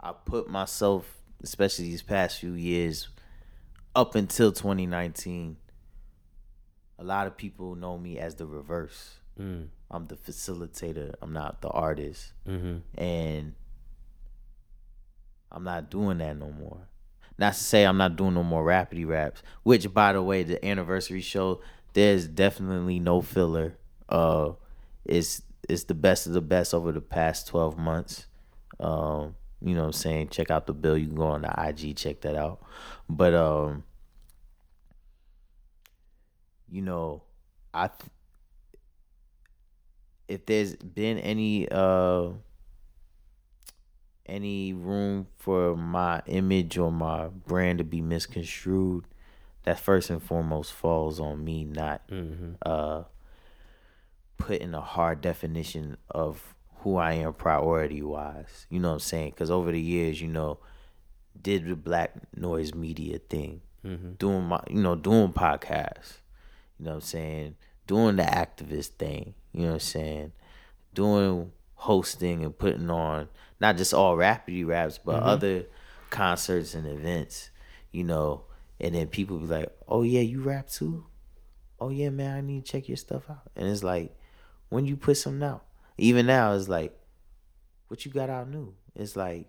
I put myself, especially these past few years, up until 2019. A lot of people know me as the reverse. Mm. I'm the facilitator. I'm not the artist, mm-hmm. and I'm not doing that no more. Not to say I'm not doing no more Rappity Raps. Which, by the way, the anniversary show, there's definitely no filler. Uh, it's it's the best of the best over the past 12 months. Um, you know what I'm saying? Check out the bill. You can go on the IG, check that out. But um, you know, I th- if there's been any uh any room for my image or my brand to be misconstrued, that first and foremost falls on me, not mm-hmm. uh put in a hard definition of who I am priority wise. You know what I'm saying? Because over the years, you know, did the black noise media thing, mm-hmm. doing my, you know, doing podcasts. You know what I'm saying? Doing the activist thing. You know what I'm saying? Doing hosting and putting on not just all Rappity Raps, but mm-hmm. other concerts and events. You know, and then people be like, "Oh yeah, you rap too." Oh yeah, man, I need to check your stuff out. And it's like, when you put something out. Even now, it's like, what you got out new? It's like,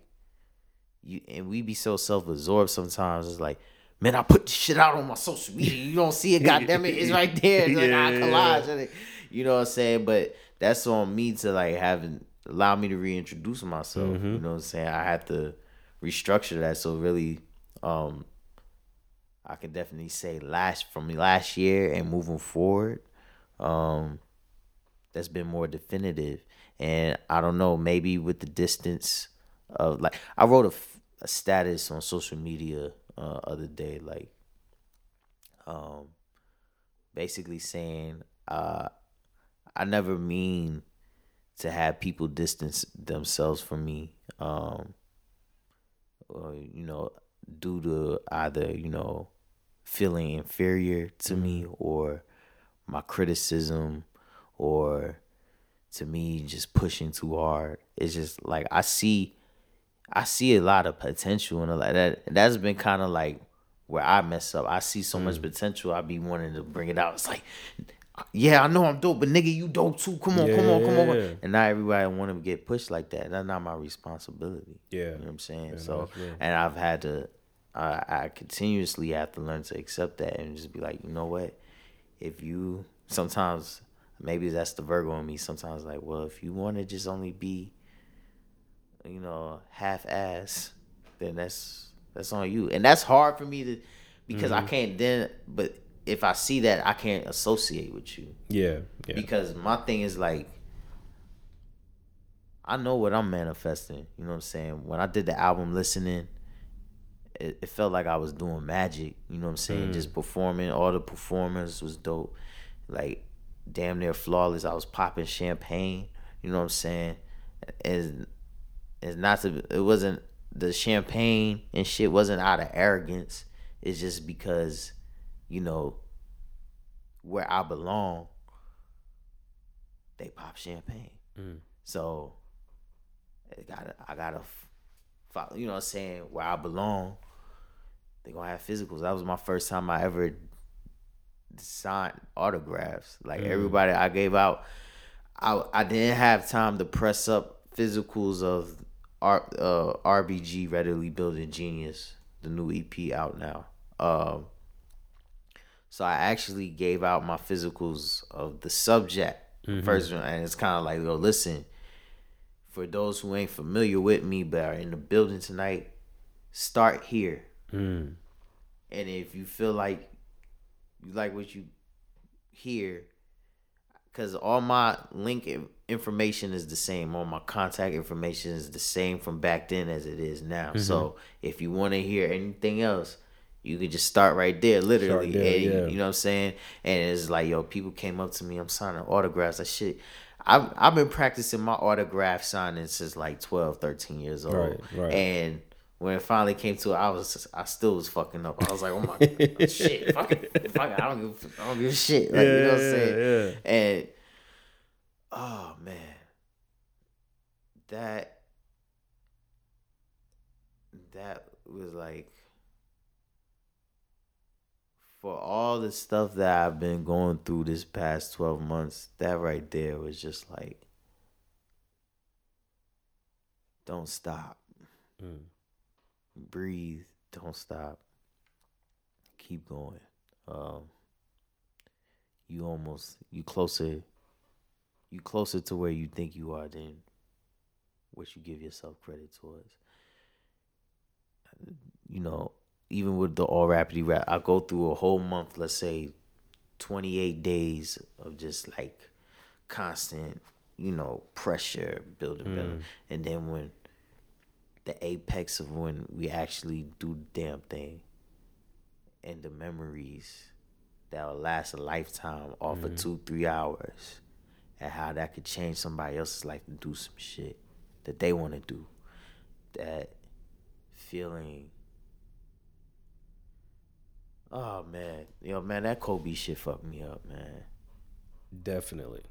you and we be so self absorbed sometimes. It's like, man, I put the shit out on my social media. You don't see it, goddamn it, it's right there. It's like Yeah, I yeah, collage. You know what I'm saying? But that's on me to like having allow me to reintroduce myself. Mm-hmm. You know what I'm saying? I have to restructure that. So really, um, I can definitely say last from last year and moving forward, um, that's been more definitive. And I don't know, maybe with the distance of like I wrote a, a status on social media uh other day, like um basically saying uh I never mean to have people distance themselves from me. Um or, you know, due to either, you know, feeling inferior to me or my criticism or to me just pushing too hard. It's just like I see I see a lot of potential and a lot that that's been kind of like where I mess up. I see so much mm. potential. I be wanting to bring it out. It's like, yeah, I know I'm dope, but nigga, you dope too. Come on, come on, come on. Yeah. And not everybody want to get pushed like that. That's not my responsibility. Yeah. you know what I'm saying. so, and I've had to, I I continuously have to learn to accept that and just be like, you know what, if you sometimes maybe that's the Virgo in me. Sometimes like, well, if you want to just only be, you know, half ass, then that's that's on you. And that's hard for me to because Mm-hmm. I can't then. But if I see that, I can't associate with you Yeah. Yeah. because my thing is like. I know what I'm manifesting. You know what I'm saying? When I did the album listening, it, it felt like I was doing magic. You know what I'm saying? Just performing. All the performance was dope. Like damn near flawless. I was popping champagne. You know what I'm saying? It's, it's not to. It wasn't the champagne and shit wasn't out of arrogance. It's just because, you know, where I belong, they pop champagne. Mm. So I gotta, I gotta follow. You know what I'm saying? Where I belong, they gonna have physicals. That was my first time I ever signed autographs. Like mm. everybody I gave out, I I didn't have time to press up physicals of R, uh, RBG Readily Building Genius, the new EP out now. Um, so I actually gave out my physicals of the subject first one, and it's kind of like, yo, listen, for those who ain't familiar with me but are in the building tonight, start here. Mm. And if you feel like you like what you hear, because all my link information is the same, all my contact information is the same from back then as it is now. Mm-hmm. So if you want to hear anything else, you can just start right there, literally. There, and, yeah. You know what I'm saying? And it's like, yo, people came up to me, I'm signing autographs. That shit. I've, I've been practicing my autograph signing since like 12, 13 years old. Right, right. And when it finally came to it, I was I still was fucking up. I was like, oh my god, shit, fuck it, fuck it. I don't give, I don't give a shit. Like, you know what I'm saying? yeah. And oh man, that that was like for all the stuff that I've been going through this past 12 months, that right there was just like don't stop. Mm. Breathe, don't stop. Keep going. Um you almost you closer you closer to where you think you are than what you give yourself credit towards. You know, even with the all Rappity Rap, I go through a whole month, let's say 28 days of just like constant, you know, pressure building, building. And then when the apex of when we actually do the damn thing and the memories that will last a lifetime off of mm-hmm. two, three hours and how that could change somebody else's life to do some shit that they want to do. That feeling. Oh man, yo man, that Kobe shit fucked me up, man. Definitely.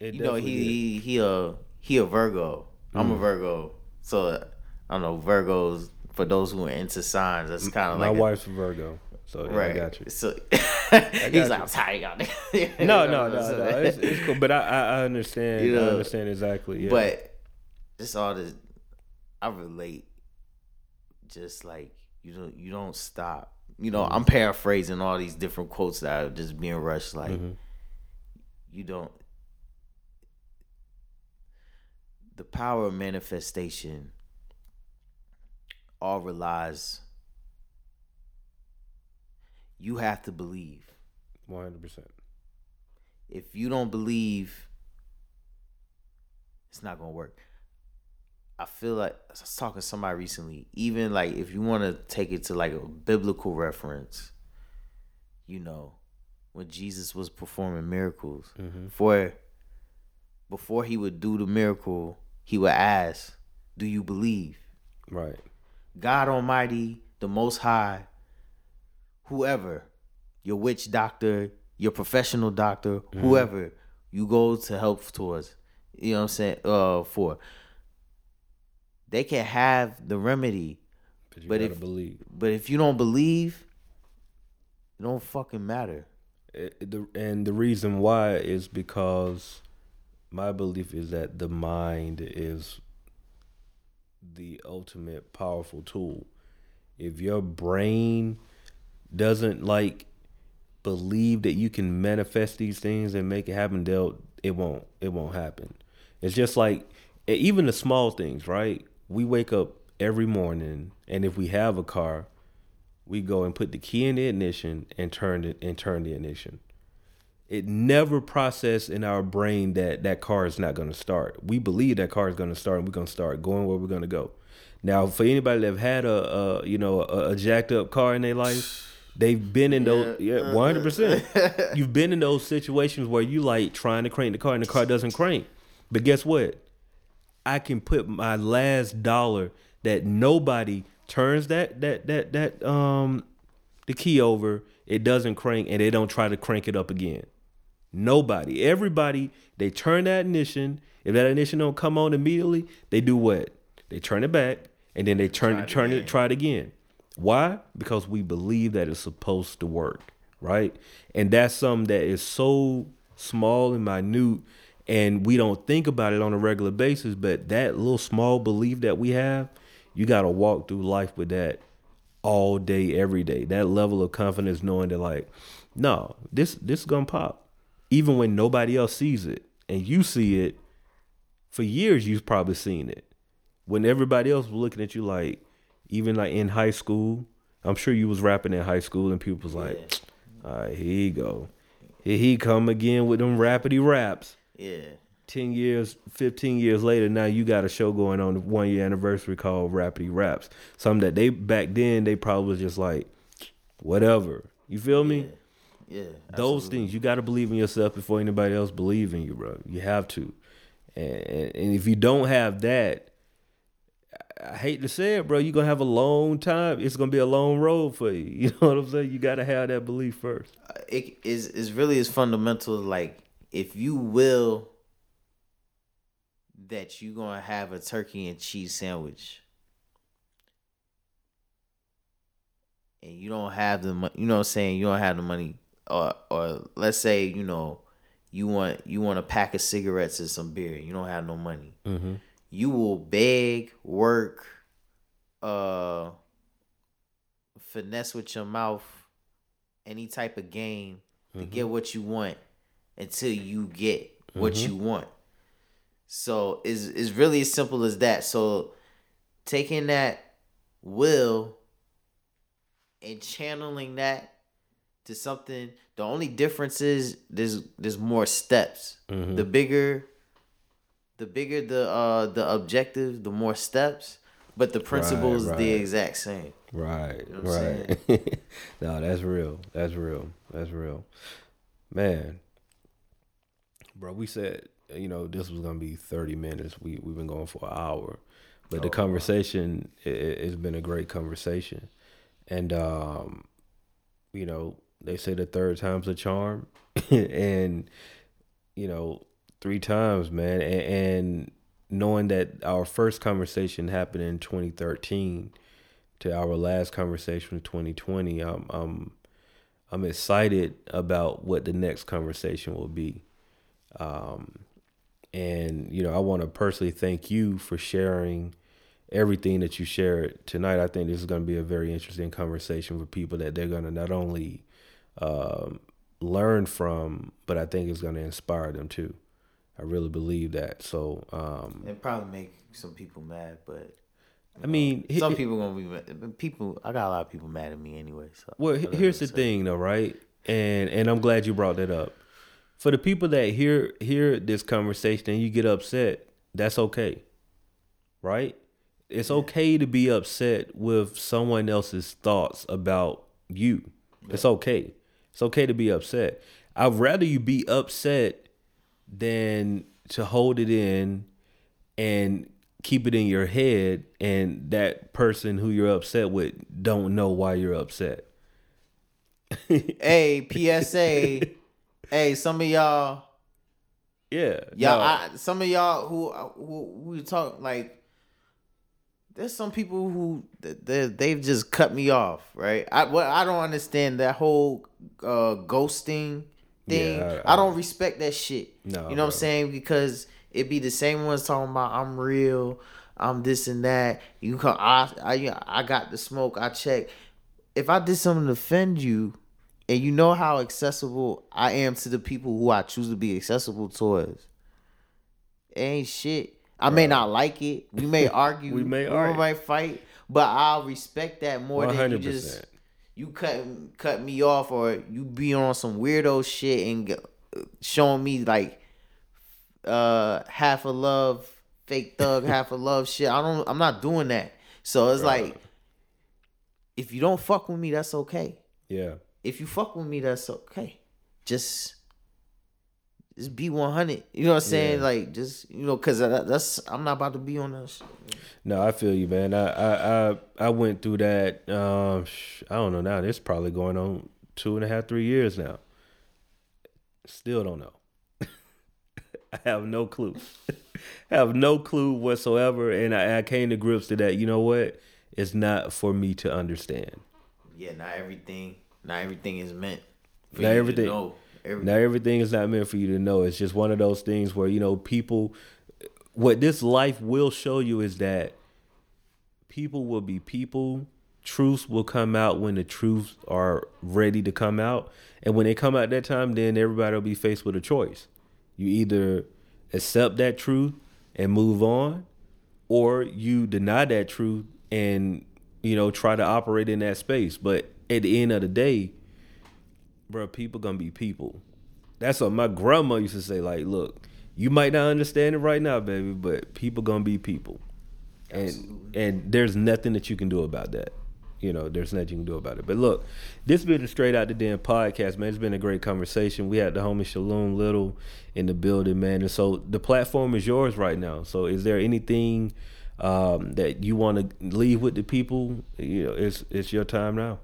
It You know definitely did. he he he a he a Virgo. I'm a mm. Virgo, so I don't know Virgos. For those who are into signs, that's kind of My like a- wife's a Virgo, so yeah, right. I got you. So got he's like, you. I'm tired, y'all. No, no, no, no. It's, it's cool, but I, I, understand. You I understand exactly. Yeah. But just all this, I relate. Just like you don't you don't stop. You know, mm-hmm. I'm paraphrasing all these different quotes that are just being rushed. Like, mm-hmm. you don't. The power of manifestation all relies. You have to believe. One hundred percent. If you don't believe, it's not gonna work. I feel like I was talking to somebody recently. Even like if you want to take it to like a biblical reference, you know, when Jesus was performing miracles, mm-hmm. for before he would do the miracle, he would ask, "Do you believe?" Right. God Almighty, the Most High, whoever, your witch doctor, your professional doctor, mm-hmm. whoever you go to help towards, you know what I'm saying? Uh, for they can have the remedy, but, but if believe, but if you don't believe, it don't fucking matter. It, the, and the reason why is because my belief is that the mind is the ultimate powerful tool. If your brain doesn't like believe that you can manifest these things and make it happen, they'll it won't it won't happen. It's just like even the small things, right? we wake up every morning, and if we have a car, we go and put the key in the ignition and turn it and turn the ignition. It never processed in our brain that that car is not going to start. We believe that car is going to start, and we're going to start going where we're going to go. Now, for anybody that have had a, a you know a, a, jacked up car in their life, they've been in those yeah one hundred percent. You've been in those situations where you like trying to crank the car and the car doesn't crank. But guess what? I can put my last dollar that nobody turns that that that that um the key over, it doesn't crank and they don't try to crank it up again. Nobody. Everybody, they turn that ignition. If that ignition don't come on immediately, they do what? They turn it back and then they turn try it, turn again. it, try it again. Why? Because we believe that it's supposed to work, right? And that's something that is so small and minute and we don't think about it on a regular basis but that little small belief that we have you got to walk through life with that all day every day that level of confidence knowing that like no this this is gonna pop even when nobody else sees it and you see it for years you've probably seen it when everybody else was looking at you like even like in high school i'm sure you was rapping in high school and people was like all right here you go here he come again with them Rappity Raps yeah. 10 years, 15 years later, now you got a show going on the one year anniversary called Rappity Raps. Something that they back then they probably was just like, whatever. You feel me? Yeah. Those things you got to believe in yourself before anybody else believe in you, bro. You have to. And, and if you don't have that, I hate to say it, bro. You're gonna have a long time. It's gonna be a long road for you. You know what I'm saying? You gotta have that belief first. Uh, it is is really as fundamental like if you will that you're gonna have a turkey and cheese sandwich and you don't have the money you know what I'm saying you don't have the money or or let's say you know you want you want a pack of cigarettes and some beer you don't have no money mm-hmm. you will beg work uh finesse with your mouth any type of game to mm-hmm. get what you want until you get what mm-hmm. you want. So it's it's really as simple as that. So taking that will and channeling that to something the only difference is there's there's more steps. Mm-hmm. The bigger the bigger the uh the objective, the more steps, but the principle is right, right. the exact same. Right. You know right. no, that's real. That's real. That's real. Man, bro. We said you know this was gonna be thirty minutes. We we've been going for an hour, but oh, the conversation wow. it, has been a great conversation, and um, you know they say the third time's a charm, and you know three times, man, and, and knowing that our first conversation happened in 2013 to our last conversation in 2020 I'm, I'm I'm excited about what the next conversation will be. Um, and you know, I want to personally thank you for sharing everything that you shared. Tonight. I think this is going to be a very interesting conversation for people that they're going to not only um, learn from, but I think it's going to inspire them too. I really believe that. So um, it probably make some people mad, but I mean, some people gonna be mad. people. I got a lot of people mad at me anyway. So well, here's the thing, though, right? And and I'm glad you brought that up. For the people that hear hear this conversation and you get upset, that's okay, right? It's okay to be upset with someone else's thoughts about you. Yeah. It's okay. It's okay to be upset. I'd rather you be upset than to hold it in and keep it in your head and that person who you're upset with don't know why you're upset. hey, PSA. hey, some of y'all yeah. Y'all no. I, some of y'all who who we talk like there's some people who they they've just cut me off, right? I what I don't understand that whole uh ghosting thing. Yeah, I, I, I, don't respect that shit. No, you know bro. what I'm saying? Because it be the same ones talking about I'm real, I'm this and that. You come, I, I, I got the smoke. I check. If I did something to offend you, and you know how accessible I am to the people who I choose to be accessible towards, it ain't shit. I right. may not like it. We may argue. we may argue. we might fight, but I'll respect that more 100%. than you just you cut cut me off or you be on some weirdo shit and showing me like uh half a love fake thug half a love shit. I don't I'm not doing that. So it's right. like if you don't fuck with me, that's okay. Yeah. If you fuck with me, that's okay. Just just be 100 you know what i'm saying? Yeah. like just you know because that's i'm not about to be on this no i feel you man. I i i, I went through that um i don't know now. It's probably going on two and a half three years now. Still don't know. I have no clue. I have no clue whatsoever and I, I came to grips to that. You know what? It's not for me to understand. Yeah not everything not everything is meant for not everything Everything. Now everything is not meant for you to know. It's just one of those things where you know people. What this life will show you is that people will be people. Truths will come out when the truths are ready to come out, and when they come out that time, then everybody will be faced with a choice. You either accept that truth and move on, or you deny that truth and you know try to operate in that space. But at the end of the day, bro, people gonna be people. That's what my grandma used to say. Like, look, you might not understand it right now, baby, but people gonna be people, and Absolutely. and there's nothing that you can do about that. You know, there's nothing you can do about it. But look, this been a straight out the den podcast, man. It's been a great conversation. We had the homie Shalom Little in the building, man. And so the platform is yours right now. So is there anything um, that you want to leave with the people? You know, it's it's your time now.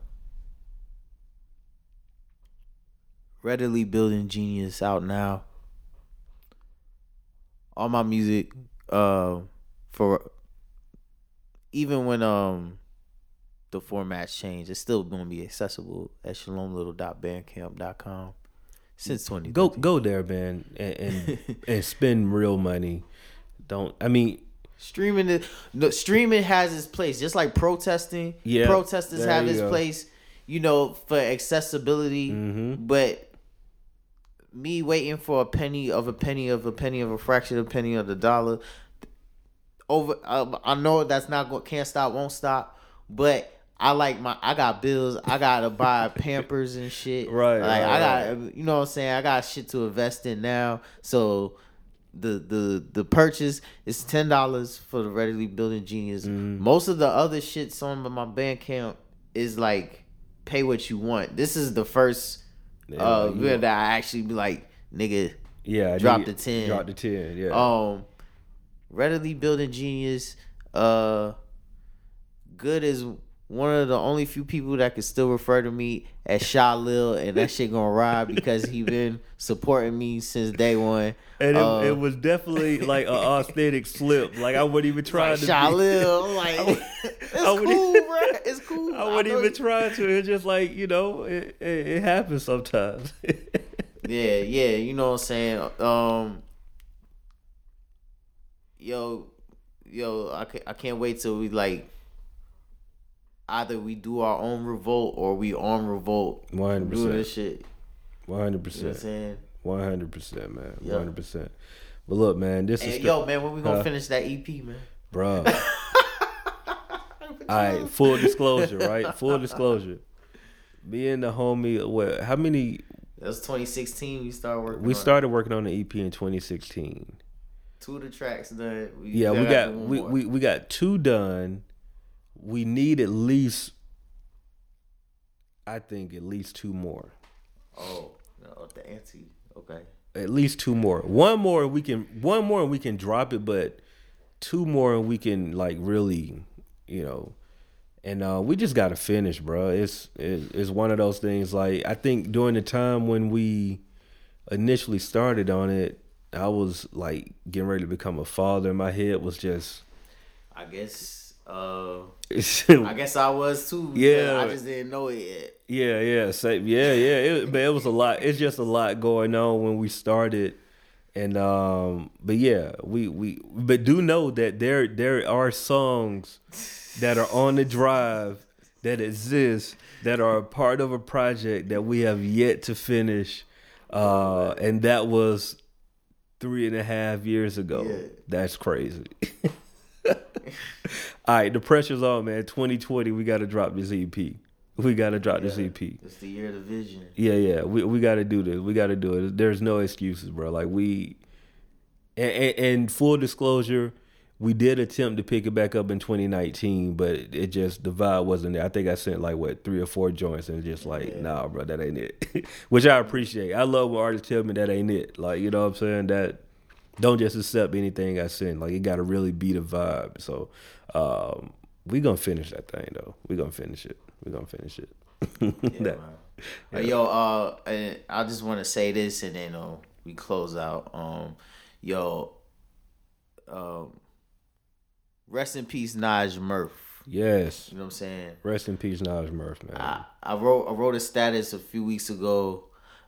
Readily building genius out now. All my music, uh, for even when um the formats change, it's still gonna be accessible at shalomlittle.bandcamp.com since twenty. Go go there, man, and and, and spend real money. Don't I mean streaming is no, streaming has its place, just like protesting. Yeah, protesters have its go. place, you know, for accessibility. Mm-hmm. But me waiting for a penny of a penny of a penny of a fraction of a penny of the dollar. Over, um, I know that's not what can't stop, won't stop, but I like my I got bills. I gotta buy Pampers and shit. Right. Like right, I got you know what I'm saying. I got shit to invest in now. So the the the purchase is ten dollars for the readily building genius. Mm. Most of the other shits on my Bandcamp is like pay what you want. This is the first yeah, uh, like, that I actually be like, nigga, yeah, drop the ten, drop the ten, yeah. Um, readily building genius, uh, good is one of the only few people that can still refer to me as Sha Lil, and that shit gonna ride because he been supporting me since day one. And it, uh, it was definitely like an authentic slip. Like I wouldn't even try like to. Sha Lil, like it's cool, bro. It's cool. I wouldn't I even try to. It's just like you know, it, it, it happens sometimes. yeah, yeah. You know what I'm saying. Um, yo, yo, I can't, I can't wait till we like either we do our own revolt or we on revolt. One hundred Do this percent. shit. One hundred You know what I'm percent. One hundred percent, man. Hundred percent. But look, man, this Hey, is yo, man, when we gonna Huh? finish that EP, man? bro. All right, full disclosure, right? Full disclosure. Me and the homie, what? How many? That was 2016. We started working. We on it. started working on the EP in 2016. two of the tracks done. We Yeah, we got we, we we got two done. We need at least, I think, at least two more. Oh, no, the anti. Okay. At least two more. One more, we can. One more, and we can drop it. But two more, and we can like really, you know. And uh, we just got to finish, bro. It's it, it's one of those things. Like I think during the time when we initially started on it, I was like getting ready to become a father. My head was just. I guess. Uh, I guess I was too. Yeah. I just didn't know it yet. Yeah, yeah, same. Yeah, yeah. It, but it was a lot. It's just a lot going on when we started, and um, but yeah, we we but do know that there there are songs that are on the drive that exist that are a part of a project that we have yet to finish, uh, and that was three and a half years ago. Yeah. That's crazy. All right, the pressure's on, man. 2020, we got to drop this EP. We got to drop this Yeah. EP. It's the year of the vision. Yeah, yeah, we we got to do this. We got to do it. There's no excuses, bro. Like we, and, and, and full disclosure, we did attempt to pick it back up in 2019, but it, it just the vibe wasn't there. I think I sent like what three or four joints, and just like, Yeah. nah, bro, that ain't it. Which I appreciate. I love when artists tell me that ain't it. Like you know what I'm saying? That don't just accept anything I send. Like it got to really be the vibe. So um, we gonna finish that thing though. We gonna finish it. We gonna finish it. Yeah, That-. Uh, yo, uh, and I just want to say this, and then uh, we close out. Um, yo, um, rest in peace, Naj Murph. yes. You know what I'm saying? Rest in peace, Naj Murph, man. I, I wrote I wrote a status a few weeks ago.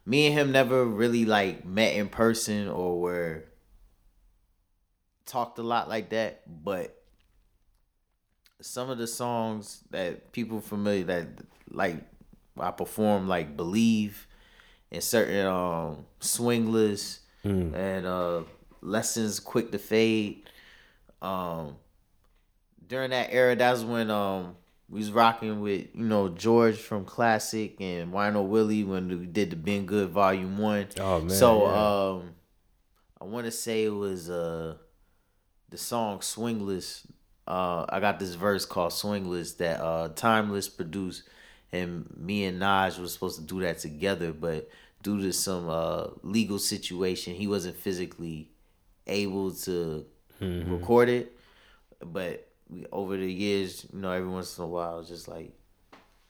Me and him never really like met in person or were talked a lot like that, but some of the songs that people familiar that like I perform like believe and certain um swingless Mm. and uh lessons quick to fade um during that era that's when um we was rocking with you know George from Classic and Wino Willie when we did the Been Good Volume One. Oh man. so yeah. um, I want to say it was uh the song Swingless. Uh, I got this verse called Swingless that uh Timeless produced, and me and Naj was supposed to do that together, but due to some uh legal situation, he wasn't physically able to Mm-hmm. record it. But we, over the years, you know, every once in a while, it's just like,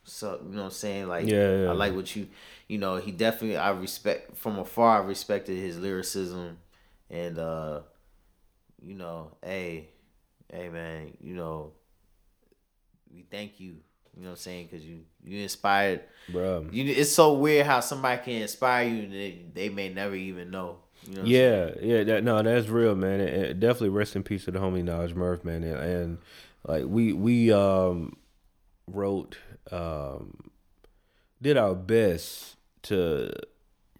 so you know what I'm saying? Like, Yeah, yeah. I like what you, you know, he definitely, I respect from afar, I respected his lyricism, and uh, you know, hey, hey man, you know, we thank you. You know what I'm saying? Because you you inspired. bro. You, it's so weird how somebody can inspire you and they, they may never even know. You know Yeah, yeah, that, no, that's real, man. And, and definitely rest in peace to the homie Naj Murph, man. And, and like we we um wrote um did our best to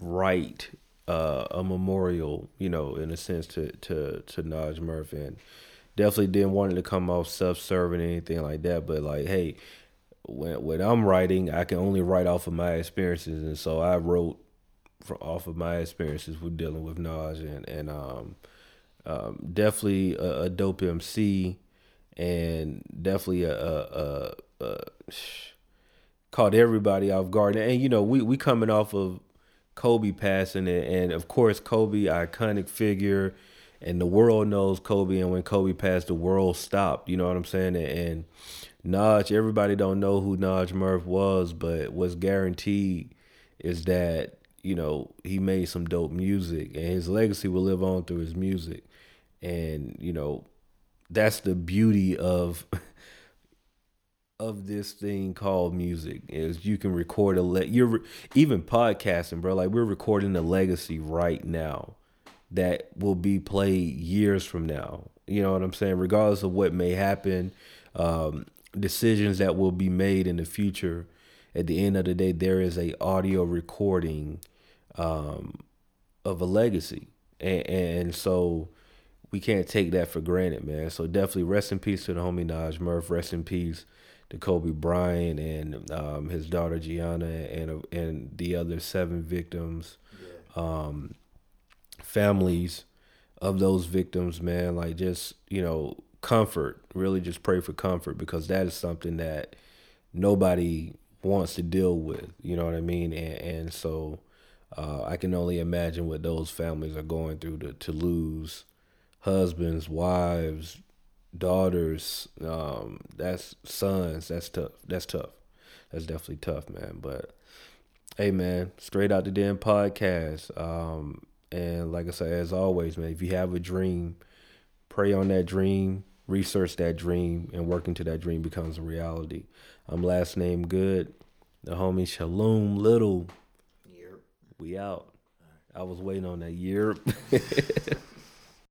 write uh, a memorial, you know, in a sense to to to Naj Murph, and definitely didn't want it to come off self-serving anything like that. But like, hey, when when I'm writing, I can only write off of my experiences, and so I wrote from off of my experiences with dealing with Naj and and um, um definitely a, a dope MC and definitely a, a, a, a caught everybody off guard. And you know we we coming off of Kobe passing it. and of course Kobe iconic figure. And the world knows Kobe. And when Kobe passed the world stopped. You know what I'm saying? And, and Naj everybody don't know who Naj Murph was. But what's guaranteed is that you know he made some dope music. And his legacy will live on through his music. And you know that's the beauty of of this thing called music is you can record a le- you're re- even podcasting bro like we're recording a legacy right now that will be played years from now You know what I'm saying? Regardless of what may happen, um, decisions that will be made in the future. At the end of the day, there is a audio recording um, of a legacy, and, and so we can't take that for granted, man. So definitely rest in peace to the homie Naj Murph. Rest in peace to Kobe Bryant and um, his daughter Gianna and and the other seven victims, yeah. um, families of those victims, man. Like just you know comfort. Really, just pray for comfort because that is something that nobody wants to deal with. You know what I mean? And and so uh, I can only imagine what those families are going through to to lose husbands, wives, daughters. Um, that's sons. That's tough. That's tough. That's definitely tough, man. But hey, man, straight out the den podcast. Um, and like I said, as always, man, if you have a dream, pray on that dream research that dream and work into that dream becomes a reality. I'm last name good. The homie Shalom Little. Yep. We out. I was waiting on that year.